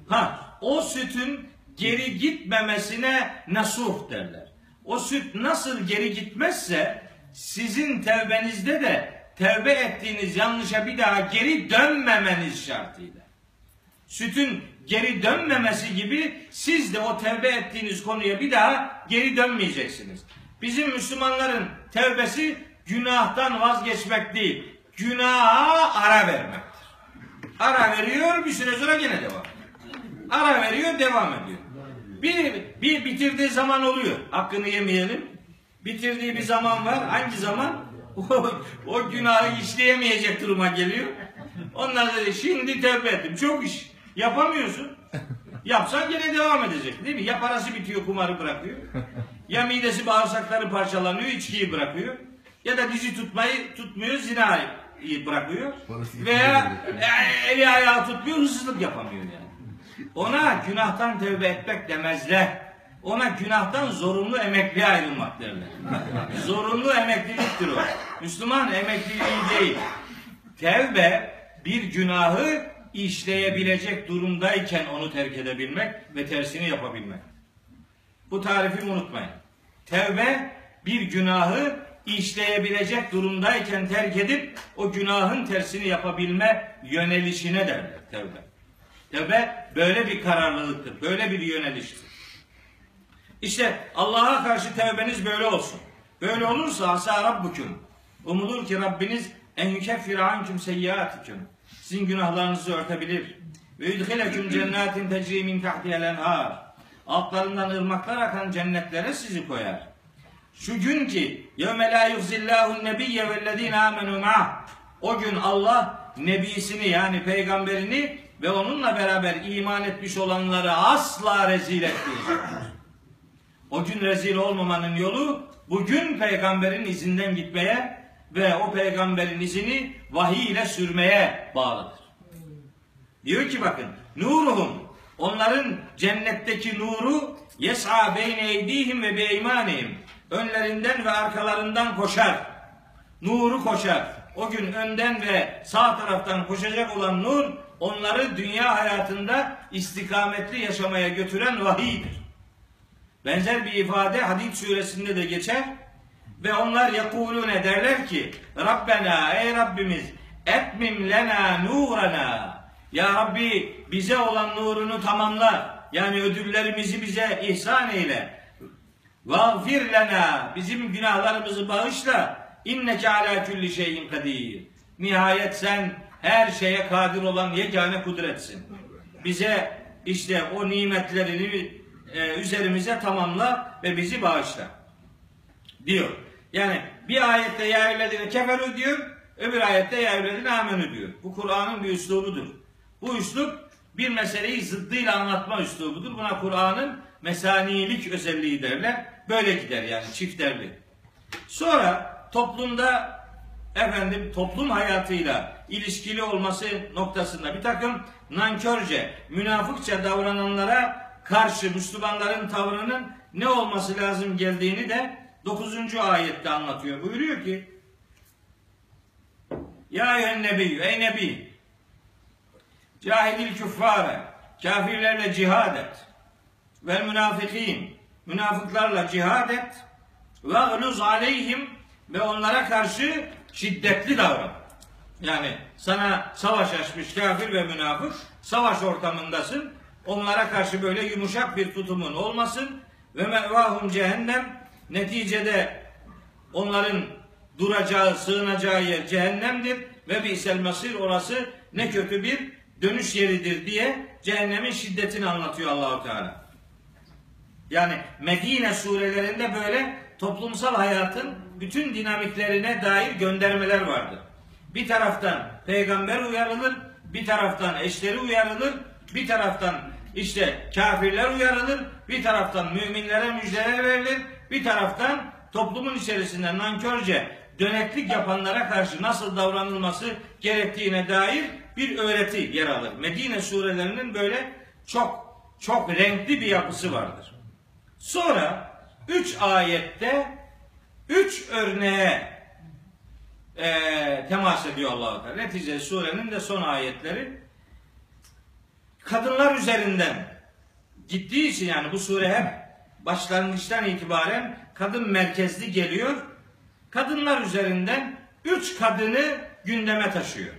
Ha, o sütün geri gitmemesine nasuh derler. O süt nasıl geri gitmezse sizin tevbenizde de tevbe ettiğiniz yanlışa bir daha geri dönmemeniz şartıyla. Sütün geri dönmemesi gibi siz de o tevbe ettiğiniz konuya bir daha geri dönmeyeceksiniz. Bizim Müslümanların tevbesi günahtan vazgeçmek değil, günaha ara vermektir. Ara veriyor bir süre sonra gene devam. Ara veriyor devam ediyor. Bir, bir bitirdiği zaman oluyor. Hakkını yemeyelim. Bitirdiği bir zaman var. Hangi zaman? O, o günahı işleyemeyecek duruma geliyor. Ondan sonra şimdi tövbe ettim. Çok iş. Yapamıyorsun. Yapsan gene devam edecek değil mi? Ya parası bitiyor kumarı bırakıyor. Ya midesi bağırsakları parçalanıyor içkiyi bırakıyor. Ya da dizi tutmayı tutmuyor zinayı bırakıyor. Veya e, eli ayağı tutmuyor hırsızlık yapamıyor yani. Ona günahtan tövbe etmek demezler. Ona günahtan zorunlu emekliye ayrılmak derler. zorunlu emekliliktir o. Müslüman emekliliği değil. Tevbe bir günahı işleyebilecek durumdayken onu terk edebilmek ve tersini yapabilmek. Bu tarifimi unutmayın. Tevbe bir günahı işleyebilecek durumdayken terk edip o günahın tersini yapabilme yönelişine derler tevbe. Tevbe böyle bir kararlılıktır, böyle bir yöneliştir. İşte Allah'a karşı tevbeniz böyle olsun. Böyle olursa asa rabbukum. Umulur ki Rabbiniz en yukeffir ankum seyyiatikum. Sizin günahlarınızı örtebilir. Ve yudhileküm cennetin tecri min tahtihel enhar. Altlarından ırmaklar akan cennetlere sizi koyar. Şu gün ki yevme la yuhzillahu nebiyye vellezine amenu ma'ah. O gün Allah nebisini yani peygamberini ve onunla beraber iman etmiş olanları asla rezil etmeyecektir. O gün rezil olmamanın yolu bugün peygamberin izinden gitmeye ve o peygamberin izini vahiy ile sürmeye bağlıdır. Diyor ki bakın nuruhum onların cennetteki nuru yes'a beyne eydihim ve beymanihim önlerinden ve arkalarından koşar. Nuru koşar. O gün önden ve sağ taraftan koşacak olan nur onları dünya hayatında istikametli yaşamaya götüren vahiydir. Benzer bir ifade Hadid suresinde de geçer. Ve onlar yakulune derler ki Rabbena ey Rabbimiz etmim lena nurana Ya Rabbi bize olan nurunu tamamla. Yani ödüllerimizi bize ihsan eyle. Vagfir lena bizim günahlarımızı bağışla. inneke ala kulli şeyin kadir. Nihayet sen her şeye kadir olan yegane kudretsin. Bize işte o nimetlerini e, üzerimize tamamla ve bizi bağışla diyor. Yani bir ayette ya eyyühellezine keferu diyor, öbür ayette ya eyyühellezine amenü diyor. Bu Kur'an'ın bir üslubudur. Bu üslup bir meseleyi zıddıyla anlatma üslubudur. Buna Kur'an'ın mesanilik özelliği derler. Böyle gider yani çifterli. Sonra toplumda efendim toplum hayatıyla ilişkili olması noktasında bir takım nankörce, münafıkça davrananlara karşı Müslümanların tavrının ne olması lazım geldiğini de 9. ayette anlatıyor. Buyuruyor ki Ya eyyühen nebiyyü, ey nebi Cahidil küffare kafirlerle cihad et ve münafikin münafıklarla cihad et ve gluz aleyhim ve onlara karşı şiddetli davran. Yani sana savaş açmış kafir ve münafık savaş ortamındasın. Onlara karşı böyle yumuşak bir tutumun olmasın ve mevahum cehennem neticede onların duracağı, sığınacağı yer cehennemdir ve bi'sel masir orası ne kötü bir dönüş yeridir diye cehennemin şiddetini anlatıyor Allahu Teala. Yani Medine surelerinde böyle toplumsal hayatın bütün dinamiklerine dair göndermeler vardır. Bir taraftan peygamber uyarılır, bir taraftan eşleri uyarılır, bir taraftan işte kafirler uyarılır, bir taraftan müminlere müjdeler verilir, bir taraftan toplumun içerisinde nankörce döneklik yapanlara karşı nasıl davranılması gerektiğine dair bir öğreti yer alır. Medine surelerinin böyle çok çok renkli bir yapısı vardır. Sonra üç ayette üç örneğe e, temas ediyor allah Teala. Netice surenin de son ayetleri kadınlar üzerinden gittiği için yani bu sure hep başlangıçtan itibaren kadın merkezli geliyor. Kadınlar üzerinden üç kadını gündeme taşıyor.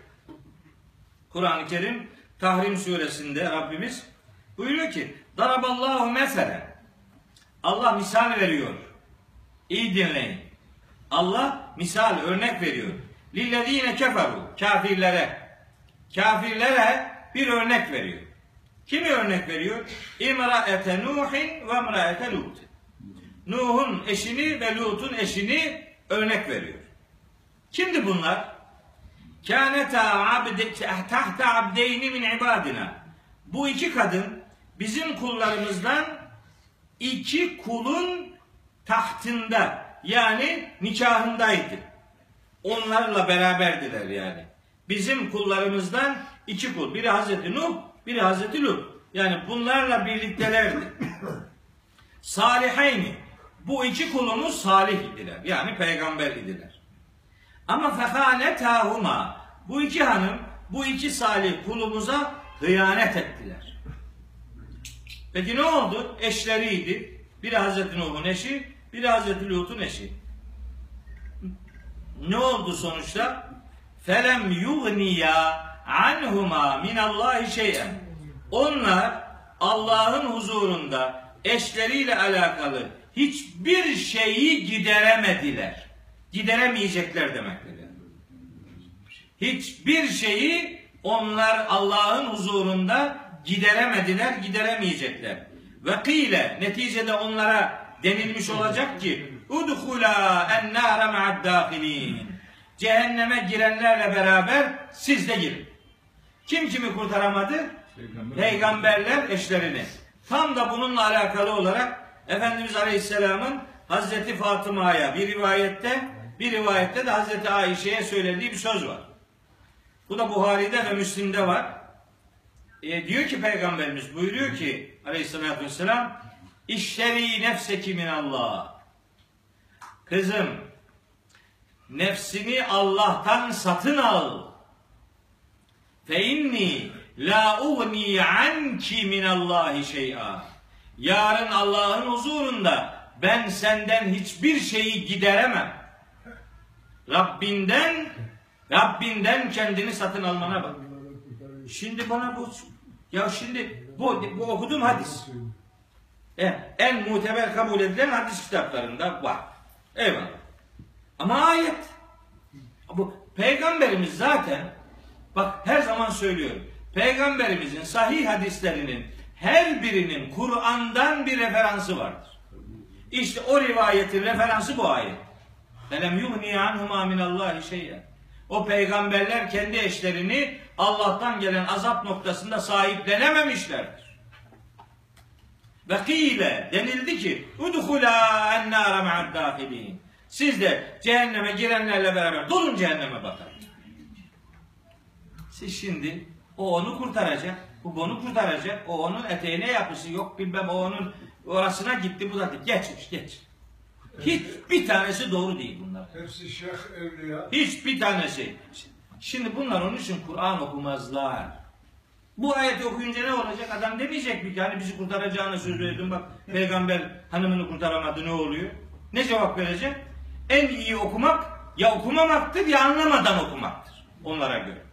Kur'an-ı Kerim Tahrim suresinde Rabbimiz buyuruyor ki Daraballahu mesele Allah misal veriyor. İyi dinleyin. Allah misal örnek veriyor. Lillezine keferu kafirlere kafirlere bir örnek veriyor. Kimi örnek veriyor? İmraete Nuhin ve imraete Lut. Nuh'un eşini ve Lut'un eşini örnek veriyor. Kimdi bunlar? Kâneta abde tahta abdeyni min ibadina. Bu iki kadın bizim kullarımızdan iki kulun tahtında yani nikahındaydı. Onlarla beraberdiler yani. Bizim kullarımızdan iki kul. Biri Hazreti Nuh, biri Hazreti Lut. Yani bunlarla birliktelerdi. Salihayni. Bu iki kulumuz salih idiler. Yani peygamber idiler. Ama fehanetahuma. Bu iki hanım bu iki salih kulumuza hıyanet ettiler. Peki ne oldu? Eşleriydi. Biri Hazreti Nuh'un eşi, biri Hazreti Lut'un eşi. Ne oldu sonuçta? Felem yugniya anhuma minallahi şey'en. Onlar Allah'ın huzurunda eşleriyle alakalı hiçbir şeyi gideremediler. Gideremeyecekler demektir. yani. Hiçbir şeyi onlar Allah'ın huzurunda gideremediler, gideremeyecekler. Ve kıyle neticede onlara denilmiş olacak ki udhula ennâre ma'ad dâhilîn. Cehenneme girenlerle beraber siz de girin. Kim kimi kurtaramadı? Peygamberler eşlerini. Tam da bununla alakalı olarak Efendimiz Aleyhisselam'ın Hazreti Fatıma'ya bir rivayette bir rivayette de Hazreti Ayşe'ye söylediği bir söz var. Bu da Buhari'de ve Müslim'de var. E, diyor ki Peygamberimiz buyuruyor ki Aleyhisselatü Vesselam İşteri nefseki minallah. Kızım nefsini Allah'tan satın al. Fe inni la ugni anki minallahi şey'a. Yarın Allah'ın huzurunda ben senden hiçbir şeyi gideremem. Rabbinden Rabbinden kendini satın almana bak. Şimdi bana bu ya şimdi bu, bu okuduğum hadis. E, en muteber kabul edilen hadis kitaplarında var. Eyvallah. Ama ayet Bu peygamberimiz zaten bak her zaman söylüyorum. Peygamberimizin sahih hadislerinin her birinin Kur'an'dan bir referansı vardır. İşte o rivayetin referansı bu ayet. Velem yuhni anhuma minallahi şey'en. O peygamberler kendi eşlerini Allah'tan gelen azap noktasında sahiplenememişlerdir. Ve kıyle denildi ki udhula ennâre ma'ad. Siz de cehenneme girenlerle beraber durun cehenneme bakalım. Siz şimdi o onu kurtaracak, bu bunu kurtaracak, o onun eteğine yapısı yok bilmem o onun orasına gitti bu da geçmiş geç. Hiç bir tanesi doğru değil bunlar. Hepsi şeyh evliya. Hiçbir tanesi. Şimdi bunlar onun için Kur'an okumazlar. Bu ayeti okuyunca ne olacak? Adam demeyecek mi ki hani bizi kurtaracağını söz verdin bak peygamber hanımını kurtaramadı ne oluyor? Ne cevap verecek? En iyi okumak ya okumamaktır ya anlamadan okumaktır. Onlara göre.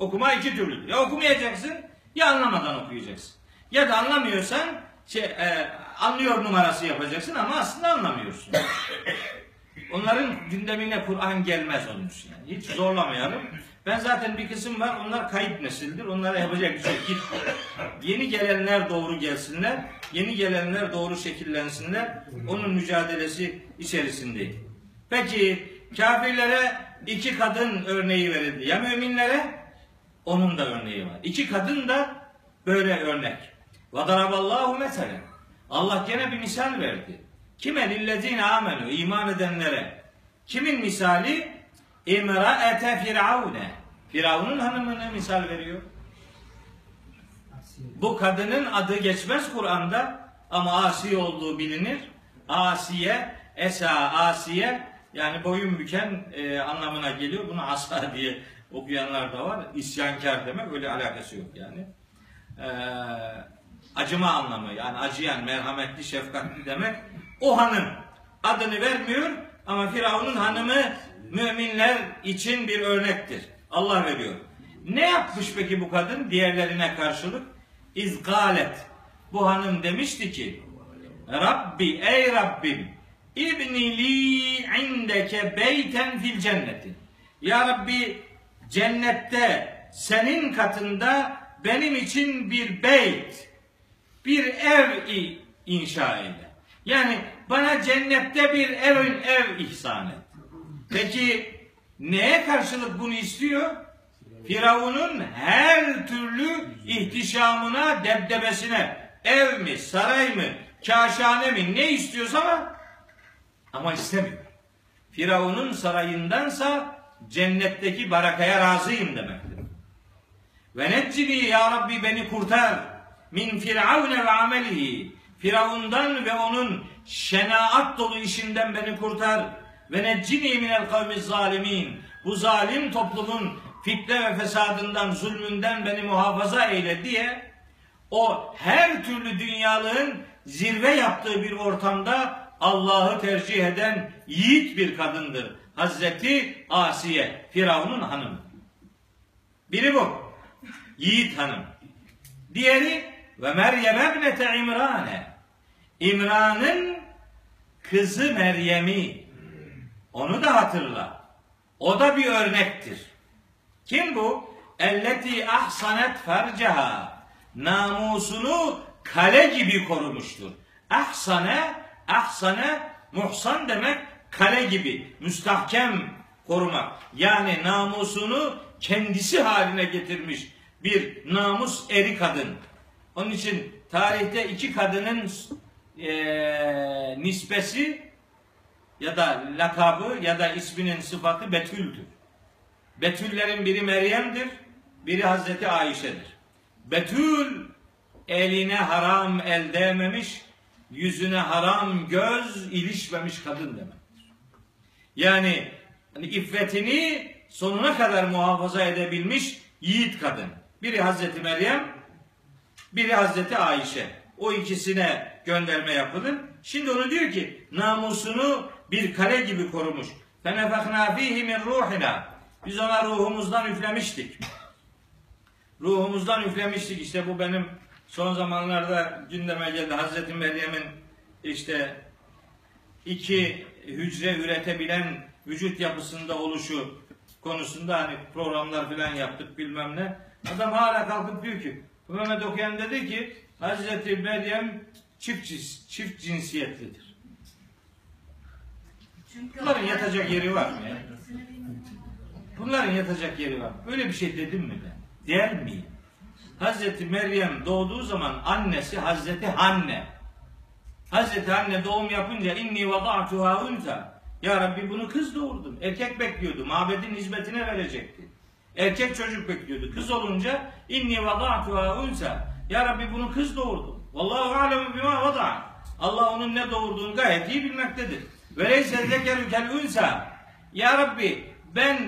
Okuma iki türlüdür. Ya okumayacaksın ya anlamadan okuyacaksın. Ya da anlamıyorsan şey, e, anlıyor numarası yapacaksın ama aslında anlamıyorsun. [LAUGHS] Onların gündemine Kur'an gelmez için. Yani. Hiç zorlamayalım. Ben zaten bir kısım var. Onlar kayıp nesildir. Onlara yapacak bir şey yok. Yeni gelenler doğru gelsinler. Yeni gelenler doğru şekillensinler. Onun mücadelesi içerisindeyim. Peki kafirlere iki kadın örneği verildi. Ya müminlere? Onun da örneği var. İki kadın da böyle örnek. Vadaraballahu meselen. Allah gene bir misal verdi. Kime lillezine amenu iman edenlere. Kimin misali? İmraete firavune. Firavun'un hanımını misal veriyor. Bu kadının adı geçmez Kur'an'da ama asi olduğu bilinir. Asiye, Esa, Asiye yani boyun büken e, anlamına geliyor. Bunu asa diye okuyanlar da var. İsyankar demek öyle alakası yok yani. Ee, acıma anlamı yani acıyan, merhametli, şefkatli demek. O hanım adını vermiyor ama Firavun'un hanımı müminler için bir örnektir. Allah veriyor. Ne yapmış peki bu kadın diğerlerine karşılık? İzgalet. Bu hanım demişti ki Rabbi ey Rabbim İbni li indeke beyten fil cenneti. Ya Rabbi cennette senin katında benim için bir beyt, bir ev inşa eyle. Yani bana cennette bir ev, ev ihsan et. Peki neye karşılık bunu istiyor? Firavun'un her türlü ihtişamına, debdebesine, ev mi, saray mı, kaşhane mi ne istiyorsa ama ama istemiyor. Firavun'un sarayındansa cennetteki barakaya razıyım demektir. Ve neccini ya Rabbi beni kurtar min firavune ve amelihi. Firavundan ve onun şenaat dolu işinden beni kurtar. Ve neccini minel kavmi zalimin. Bu zalim toplumun fitne ve fesadından, zulmünden beni muhafaza eyle diye o her türlü dünyalığın zirve yaptığı bir ortamda Allah'ı tercih eden yiğit bir kadındır. Hazreti Asiye, Firavun'un hanımı. Biri bu. Yiğit hanım. Diğeri ve Meryem ebnete İmrane. İmran'ın kızı Meryem'i. Onu da hatırla. O da bir örnektir. Kim bu? Elleti ahsanet ferceha. Namusunu kale gibi korumuştur. Ahsane, ahsane, muhsan demek kale gibi, müstahkem korumak. Yani namusunu kendisi haline getirmiş bir namus eri kadın. Onun için tarihte iki kadının eee nispesi ya da lakabı ya da isminin sıfatı Betül'dür. Betüllerin biri Meryem'dir, biri Hazreti Ayşe'dir. Betül eline haram el değmemiş, yüzüne haram göz ilişmemiş kadın demektir. Yani hani iffetini sonuna kadar muhafaza edebilmiş yiğit kadın. Biri Hazreti Meryem, biri Hazreti Ayşe. O ikisine gönderme yapılır. Şimdi onu diyor ki namusunu bir kale gibi korumuş. Fenefekna fihi min ruhina. Biz ona ruhumuzdan üflemiştik. Ruhumuzdan üflemiştik. İşte bu benim son zamanlarda gündeme geldi. Hazreti Meryem'in işte iki hücre üretebilen vücut yapısında oluşu konusunda hani programlar falan yaptık bilmem ne. Adam hala kalkıp diyor ki Mehmet Okuyan dedi ki Hazreti Meryem çift, cins- çift cinsiyetlidir. Çünkü Bunların yatacak yeri var mı ya? Bunların yatacak yeri var. Böyle bir şey dedim mi ben? Der miyim? Hazreti Meryem doğduğu zaman annesi Hazreti Hanne. Hazreti Hanne doğum yapınca inni vada'tuha unta. Ya Rabbi bunu kız doğurdum. Erkek bekliyordu. Mabedin hizmetine verecekti. Erkek çocuk bekliyordu. Kız olunca inni vada'tuha unta. Ya Rabbi bunu kız doğurdum. Vallahu alemu bima vada. Allah onun ne doğurduğunu gayet iyi bilmektedir. Ve leyse zekeru kel unsa. Ya Rabbi ben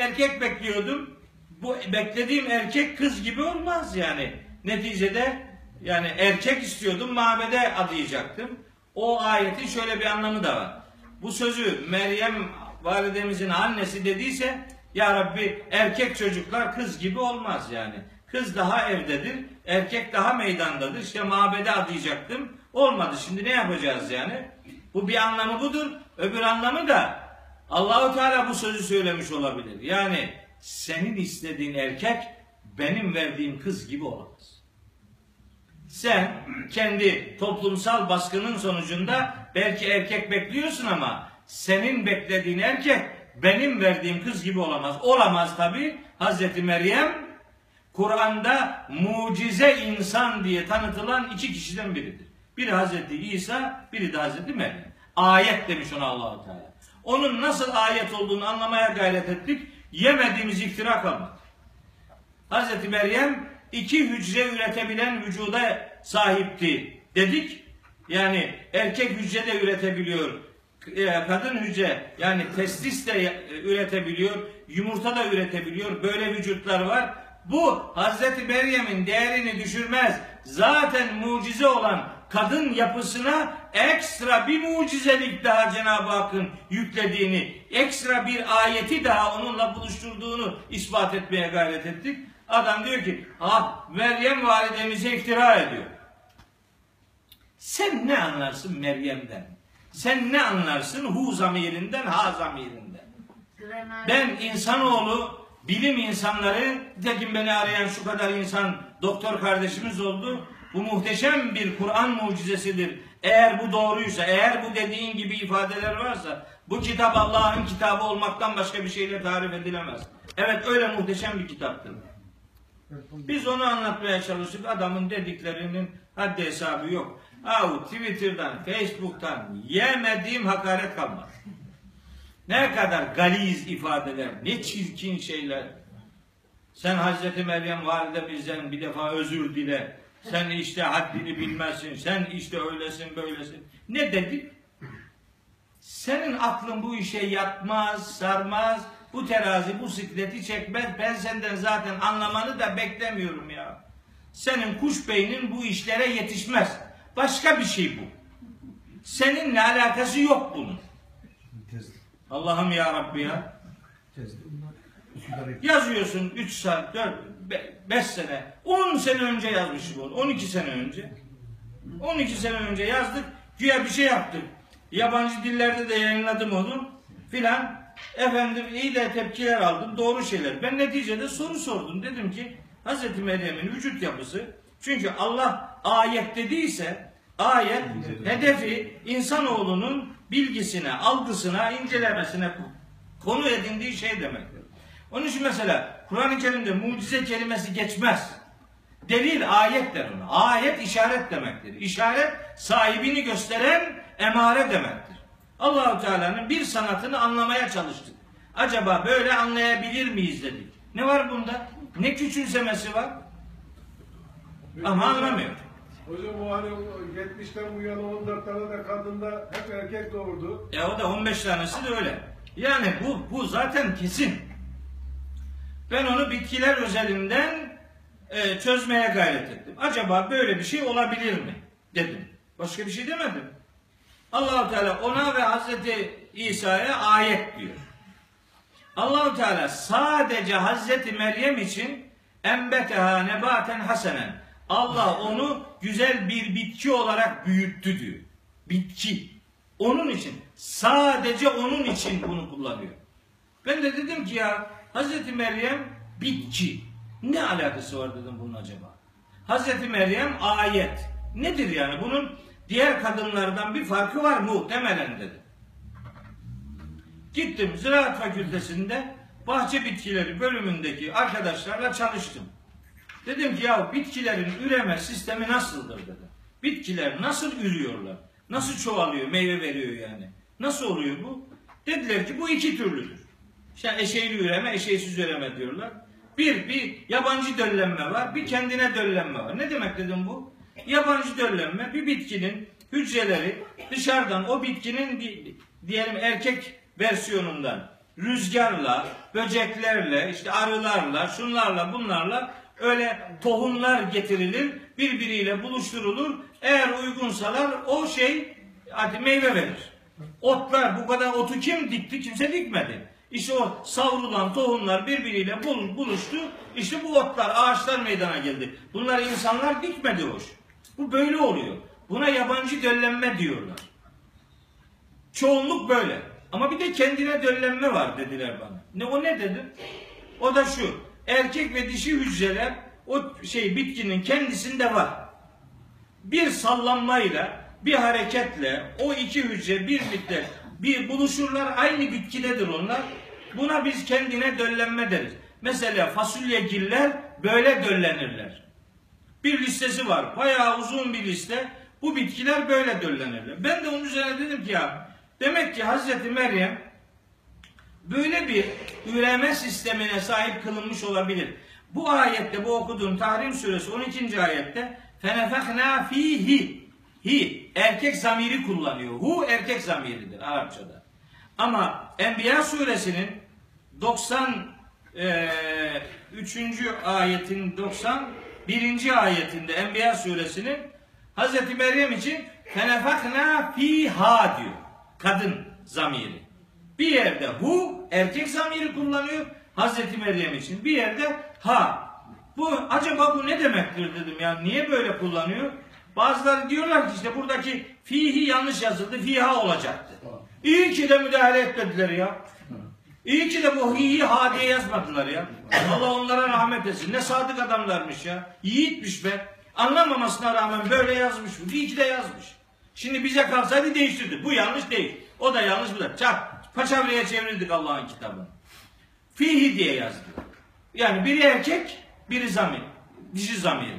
erkek bekliyordum. Bu beklediğim erkek kız gibi olmaz yani. Neticede yani erkek istiyordum mabede adayacaktım. O ayetin şöyle bir anlamı da var. Bu sözü Meryem validemizin annesi dediyse ya Rabbi erkek çocuklar kız gibi olmaz yani. Kız daha evdedir, erkek daha meydandadır. İşte mabede adayacaktım. Olmadı. Şimdi ne yapacağız yani? Bu bir anlamı budur. Öbür anlamı da Allahu Teala bu sözü söylemiş olabilir. Yani senin istediğin erkek benim verdiğim kız gibi olamaz. Sen kendi toplumsal baskının sonucunda belki erkek bekliyorsun ama senin beklediğin erkek benim verdiğim kız gibi olamaz. Olamaz tabi. Hazreti Meryem Kur'an'da mucize insan diye tanıtılan iki kişiden biridir. Biri Hazreti İsa, biri de Hazreti Meryem. Ayet demiş ona Allahu Teala. Onun nasıl ayet olduğunu anlamaya gayret ettik. Yemediğimiz iftira kalmadı. Hazreti Meryem iki hücre üretebilen vücuda sahipti dedik. Yani erkek hücre de üretebiliyor. e, Kadın hücre yani testis de e, üretebiliyor. Yumurta da üretebiliyor. Böyle vücutlar var. Bu Hazreti Meryem'in değerini düşürmez. Zaten mucize olan kadın yapısına ekstra bir mucizelik daha Cenab-ı Hakk'ın yüklediğini, ekstra bir ayeti daha onunla buluşturduğunu ispat etmeye gayret ettik. Adam diyor ki, ah Meryem validemize iftira ediyor. Sen ne anlarsın Meryem'den? Sen ne anlarsın hu zamirinden, ha zamirinden? Ben insanoğlu, bilim insanları, tekin beni arayan şu kadar insan, doktor kardeşimiz oldu. Bu muhteşem bir Kur'an mucizesidir. Eğer bu doğruysa, eğer bu dediğin gibi ifadeler varsa, bu kitap Allah'ın kitabı olmaktan başka bir şeyle tarif edilemez. Evet öyle muhteşem bir kitaptır. Biz onu anlatmaya çalıştık. Adamın dediklerinin haddi hesabı yok. Ahu Twitter'dan, Facebook'tan yemediğim hakaret kalmadı. Ne kadar galiz ifadeler, ne çirkin şeyler. Sen Hazreti Meryem validemizden bir defa özür dile. Sen işte haddini bilmezsin. Sen işte öylesin böylesin. Ne dedik? Senin aklın bu işe yatmaz, sarmaz. Bu terazi bu sikleti çekmez. Ben senden zaten anlamanı da beklemiyorum ya. Senin kuş beynin bu işlere yetişmez. Başka bir şey bu. Seninle alakası yok bunun. Allah'ım ya Rabbi ya. Yazıyorsun 3 saat, 4, 5 sene, 10 sene önce yazmışım onu. 12 sene önce. 12 sene önce yazdık. Güya bir şey yaptık. Yabancı dillerde de yayınladım onu. Filan. Efendim iyi de tepkiler aldım. Doğru şeyler. Ben neticede soru sordum. Dedim ki Hz. Meryem'in vücut yapısı çünkü Allah ayet dediyse ayet hedefi insanoğlunun bilgisine, algısına, incelemesine konu edindiği şey demektir. Onun için mesela Kur'an-ı Kerim'de mucize kelimesi geçmez. Delil ayet der ona. Ayet işaret demektir. İşaret sahibini gösteren emare demektir. Allahu Teala'nın bir sanatını anlamaya çalıştık. Acaba böyle anlayabilir miyiz dedik. Ne var bunda? Ne küçümsemesi var? Ama anlamıyor. Hocam o hani 70'ten bu yana 14 tane de kadında hep erkek doğurdu. Ya o da 15 tanesi de öyle. Yani bu bu zaten kesin. Ben onu bitkiler özelinden e, çözmeye gayret ettim. Acaba böyle bir şey olabilir mi? Dedim. Başka bir şey demedim. Allah Teala ona ve Hazreti İsa'ya ayet diyor. Allahu Teala sadece Hazreti Meryem için embeteha nebaten hasenen. Allah onu güzel bir bitki olarak büyüttü diyor. Bitki. Onun için sadece onun için bunu kullanıyor. Ben de dedim ki ya Hazreti Meryem bitki. Ne alakası var dedim bunun acaba? Hazreti Meryem ayet. Nedir yani? Bunun diğer kadınlardan bir farkı var muhtemelen dedim. Gittim Ziraat Fakültesi'nde bahçe bitkileri bölümündeki arkadaşlarla çalıştım. Dedim ki ya bitkilerin üreme sistemi nasıldır dedim. Bitkiler nasıl ürüyorlar? Nasıl çoğalıyor, meyve veriyor yani? Nasıl oluyor bu? Dediler ki bu iki türlüdür. İşte eşeğli üreme, eşeğsiz üreme diyorlar. Bir, bir yabancı döllenme var, bir kendine döllenme var. Ne demek dedim bu? Yabancı döllenme bir bitkinin hücreleri dışarıdan o bitkinin di- diyelim erkek versiyonundan rüzgarla, böceklerle, işte arılarla, şunlarla, bunlarla öyle tohumlar getirilir, birbiriyle buluşturulur. Eğer uygunsalar o şey hadi meyve verir. Otlar bu kadar otu kim dikti? Kimse dikmedi. İşte o savrulan tohumlar birbiriyle bul- buluştu. İşte bu otlar, ağaçlar meydana geldi. Bunlar insanlar dikmedi hoş. Bu böyle oluyor. Buna yabancı döllenme diyorlar. Çoğunluk böyle. Ama bir de kendine döllenme var dediler bana. Ne o ne dedim? O da şu. Erkek ve dişi hücreler o şey bitkinin kendisinde var. Bir sallanmayla, bir hareketle o iki hücre birlikte bir buluşurlar. Aynı bitkidedir onlar. Buna biz kendine döllenme deriz. Mesela fasulyegiller böyle döllenirler. Bir listesi var. Bayağı uzun bir liste. Bu bitkiler böyle döllenirler. Ben de onun üzerine dedim ki ya demek ki Hazreti Meryem böyle bir üreme sistemine sahip kılınmış olabilir. Bu ayette bu okuduğum Tahrim suresi 12. ayette fenefehna fihi hi erkek zamiri kullanıyor. Hu erkek zamiridir Arapçada. Ama Enbiya suresinin 90 3. ayetin 91. ayetinde Enbiya suresinin Hazreti Meryem için fenefakna fiha diyor. Kadın zamiri. Bir yerde hu erkek zamiri kullanıyor Hazreti Meryem için. Bir yerde ha. Bu acaba bu ne demektir dedim ya. Niye böyle kullanıyor? Bazıları diyorlar ki işte buradaki fihi yanlış yazıldı. Fiha olacaktı. İyi ki de müdahale etmediler ya. İyi ki de bu hihi ha diye yazmadılar ya. Allah onlara rahmet etsin. Ne sadık adamlarmış ya. Yiğitmiş be. Anlamamasına rağmen böyle yazmış. İyi ki de yazmış. Şimdi bize kalsaydı değiştirdi. Bu yanlış değil. O da yanlış bu da. Çak. Paçavraya çevirdik Allah'ın kitabını. Fihi diye yazdılar. Yani biri erkek, biri zamir. Dişi zamiri.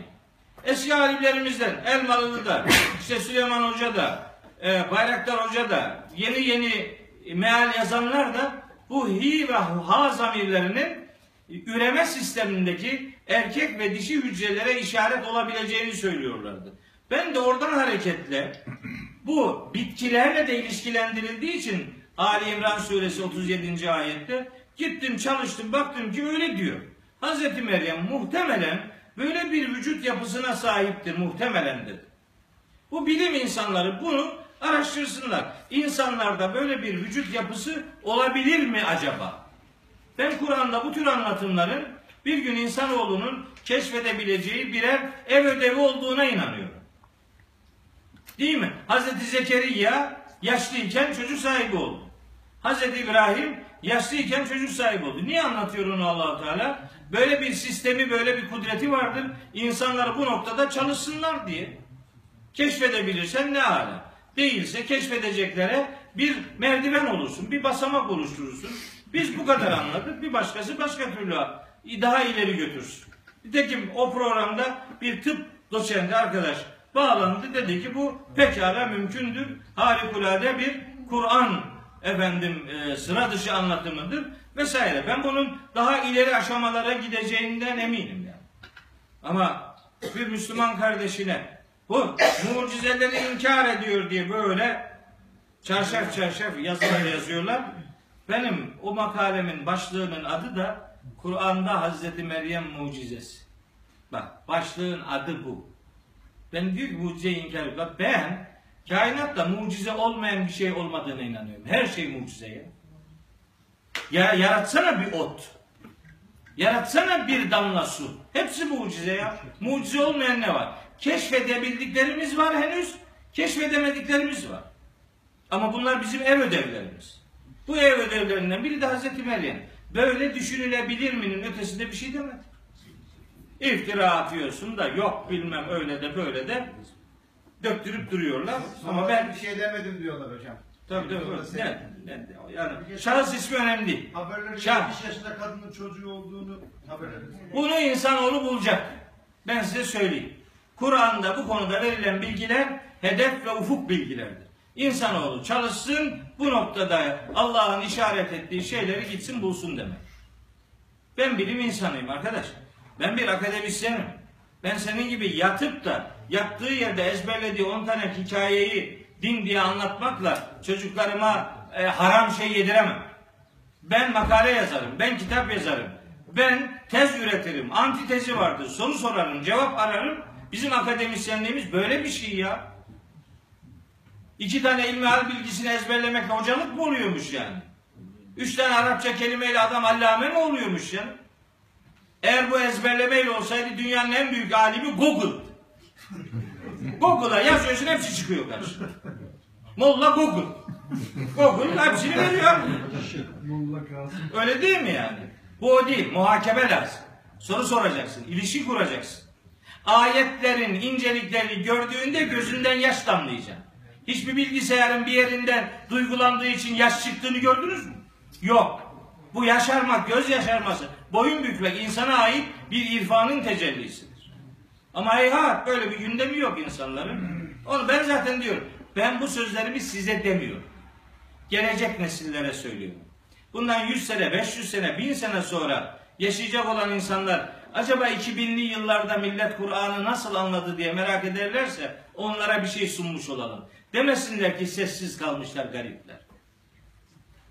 Eski alimlerimizden Elmalılı da, işte Süleyman Hoca da, e, Bayraktar Hoca da, yeni yeni meal yazanlar da bu hi ve ha zamirlerinin üreme sistemindeki erkek ve dişi hücrelere işaret olabileceğini söylüyorlardı. Ben de oradan hareketle bu bitkilerle de ilişkilendirildiği için Ali İmran suresi 37. ayette gittim çalıştım baktım ki öyle diyor. Hazreti Meryem muhtemelen böyle bir vücut yapısına sahiptir muhtemelen dedi. Bu bilim insanları bunu araştırsınlar. İnsanlarda böyle bir vücut yapısı olabilir mi acaba? Ben Kur'an'da bu tür anlatımların bir gün insanoğlunun keşfedebileceği birer ev ödevi olduğuna inanıyorum. Değil mi? Hazreti Zekeriya yaşlıyken çocuk sahibi oldu. Hazreti İbrahim yaşlıyken çocuk sahibi oldu. Niye anlatıyor onu allah Teala? Böyle bir sistemi, böyle bir kudreti vardır. İnsanlar bu noktada çalışsınlar diye. Keşfedebilirsen ne ala. Değilse keşfedeceklere bir merdiven olursun, bir basamak oluşturursun. Biz bu kadar anladık, bir başkası başka türlü daha ileri götürsün. Nitekim o programda bir tıp doçenti arkadaş bağlandı dedi ki bu pekala mümkündür. Harikulade bir Kur'an efendim e, sıra dışı anlatımıdır vesaire. Ben bunun daha ileri aşamalara gideceğinden eminim yani. Ama bir Müslüman kardeşine bu mucizeleri inkar ediyor diye böyle çarşaf çarşaf yazılar yazıyorlar. Benim o makalemin başlığının adı da Kur'an'da Hazreti Meryem mucizesi. Bak başlığın adı bu. Ben diyor ki mucizeyi inkar ediyor. Bak ben kainatta mucize olmayan bir şey olmadığına inanıyorum. Her şey mucize ya. Ya yaratsana bir ot. Yaratsana bir damla su. Hepsi mucize ya. Mucize olmayan ne var? Keşfedebildiklerimiz var henüz. Keşfedemediklerimiz var. Ama bunlar bizim ev ödevlerimiz. Bu ev ödevlerinden biri de Hazreti Meryem. Böyle düşünülebilir minin ötesinde bir şey demedi. İftira atıyorsun da yok bilmem öyle de böyle de döktürüp duruyorlar. Ama ben bir şey demedim diyorlar hocam. tabii tabii ne, ne, yani şahıs ismi önemli değil. Haberlerde Şah. 70 yaşında kadının çocuğu olduğunu haberlerde. Bunu insanoğlu bulacak. Ben size söyleyeyim. Kur'an'da bu konuda verilen bilgiler hedef ve ufuk bilgilerdir. İnsanoğlu çalışsın bu noktada Allah'ın işaret ettiği şeyleri gitsin bulsun demek. Ben bilim insanıyım arkadaş. Ben bir akademisyenim. Ben senin gibi yatıp da yattığı yerde ezberlediği 10 tane hikayeyi din diye anlatmakla çocuklarıma e, haram şey yediremem. Ben makale yazarım, ben kitap yazarım, ben tez üretirim, antitezi vardır, soru sorarım, cevap ararım. Bizim akademisyenliğimiz böyle bir şey ya. İki tane ilmihal bilgisini ezberlemekle hocalık mı oluyormuş yani? Üç tane Arapça kelimeyle adam allame mi oluyormuş ya? Eğer bu ezberlemeyle olsaydı dünyanın en büyük alimi Google. [LAUGHS] Google'a yazıyorsun hepsi çıkıyor karşına. Molla Google. Google hepsini veriyor. Molla kalsın. Öyle değil mi yani? Bu o değil. Muhakeme lazım. Soru soracaksın. ilişki kuracaksın. Ayetlerin inceliklerini gördüğünde gözünden yaş damlayacak. Hiçbir bilgisayarın bir yerinden duygulandığı için yaş çıktığını gördünüz mü? Yok. Bu yaşarmak, göz yaşarması, boyun bükmek insana ait bir irfanın tecellisidir. Ama heyhat böyle bir gündemi yok insanların. Onu ben zaten diyorum. Ben bu sözlerimi size demiyorum gelecek nesillere söylüyorum. Bundan 100 sene, 500 sene, 1000 sene sonra yaşayacak olan insanlar acaba 2000'li yıllarda millet Kur'an'ı nasıl anladı diye merak ederlerse onlara bir şey sunmuş olalım. Demesinler ki sessiz kalmışlar garipler.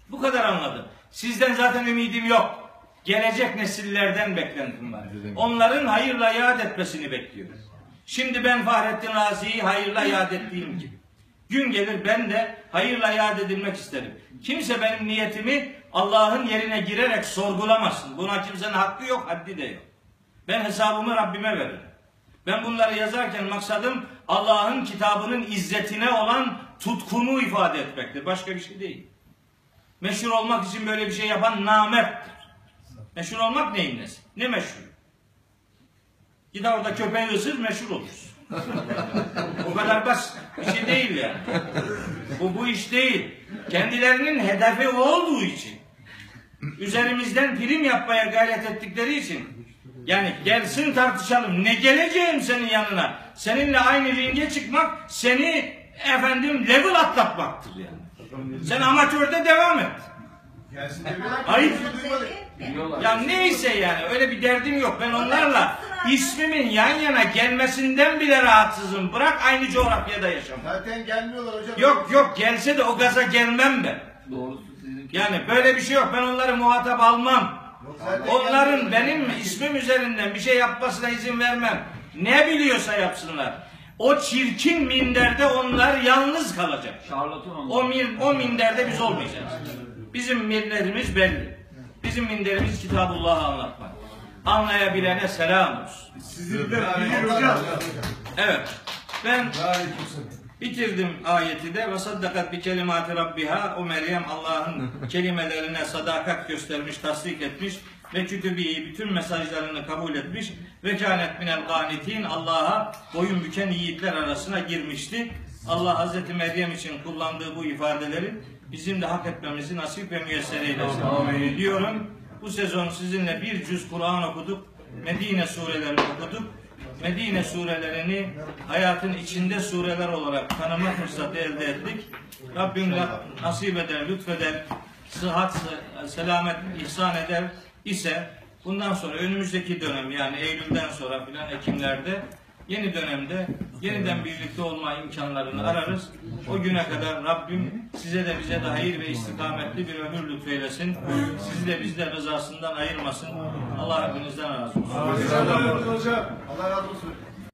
Bu kadar anladım. Sizden zaten ümidim yok. Gelecek nesillerden beklentim var. Onların hayırla yad etmesini bekliyorum. Şimdi ben Fahrettin Razi'yi hayırla yad ettiğim gibi. Gün gelir ben de hayırla yad edilmek isterim. Kimse benim niyetimi Allah'ın yerine girerek sorgulamasın. Buna kimsenin hakkı yok, haddi de yok. Ben hesabımı Rabbime veririm. Ben bunları yazarken maksadım Allah'ın kitabının izzetine olan tutkumu ifade etmektir. Başka bir şey değil. Meşhur olmak için böyle bir şey yapan namerttir. Meşhur olmak neyin nesi? Ne meşhur? Git orada köpeği ısır meşhur olursun. o kadar basit. Bir şey değil yani. Bu bu iş değil. Kendilerinin hedefi olduğu için. Üzerimizden prim yapmaya gayret ettikleri için. Yani gelsin tartışalım. Ne geleceğim senin yanına? Seninle aynı ringe çıkmak seni efendim level atlatmaktır yani. Sen amatörde devam et. Ayıp. Ya neyse yani öyle bir derdim yok. Ben onlarla ismimin yan yana gelmesinden bile rahatsızım. Bırak aynı coğrafyada yaşamak. Zaten gelmiyorlar hocam. Yok yok gelse de o gaza gelmem ben. Doğrusu sizin Yani böyle bir şey yok. Ben onları muhatap almam. Onların benim ismim üzerinden bir şey yapmasına izin vermem. Ne biliyorsa yapsınlar. O çirkin minderde onlar yalnız kalacak. O, min, o minderde biz olmayacağız. Bizim milletimiz belli. Bizim minderimiz Kitabullah'ı anlatmak. Anlayabilene selam olsun. Sizin de. Evet. Ben bitirdim ayeti de ve saddakat bi kelimati rabbiha o Meryem Allah'ın [LAUGHS] kelimelerine sadakat göstermiş, tasdik etmiş ve kütübiyi bütün mesajlarını kabul etmiş ve kânet minel gânitin Allah'a boyun büken yiğitler arasına girmişti. Allah Hazreti Meryem için kullandığı bu ifadeleri bizim de hak etmemizi nasip ve müyesser eylesin. Diyorum bu sezon sizinle bir cüz Kur'an okuduk. Medine surelerini okuduk. Medine surelerini hayatın içinde sureler olarak tanıma fırsatı elde ettik. Rabbim nasip eder, lütfeder, sıhhat, selamet ihsan eder ise bundan sonra önümüzdeki dönem yani Eylül'den sonra filan Ekimlerde yeni dönemde yeniden birlikte olma imkanlarını ararız. O güne kadar Rabbim size de bize de hayır ve istikametli bir ömür lütfeylesin. Sizi de bizde rızasından ayırmasın. Allah hepinizden razı olsun. Allah razı olsun.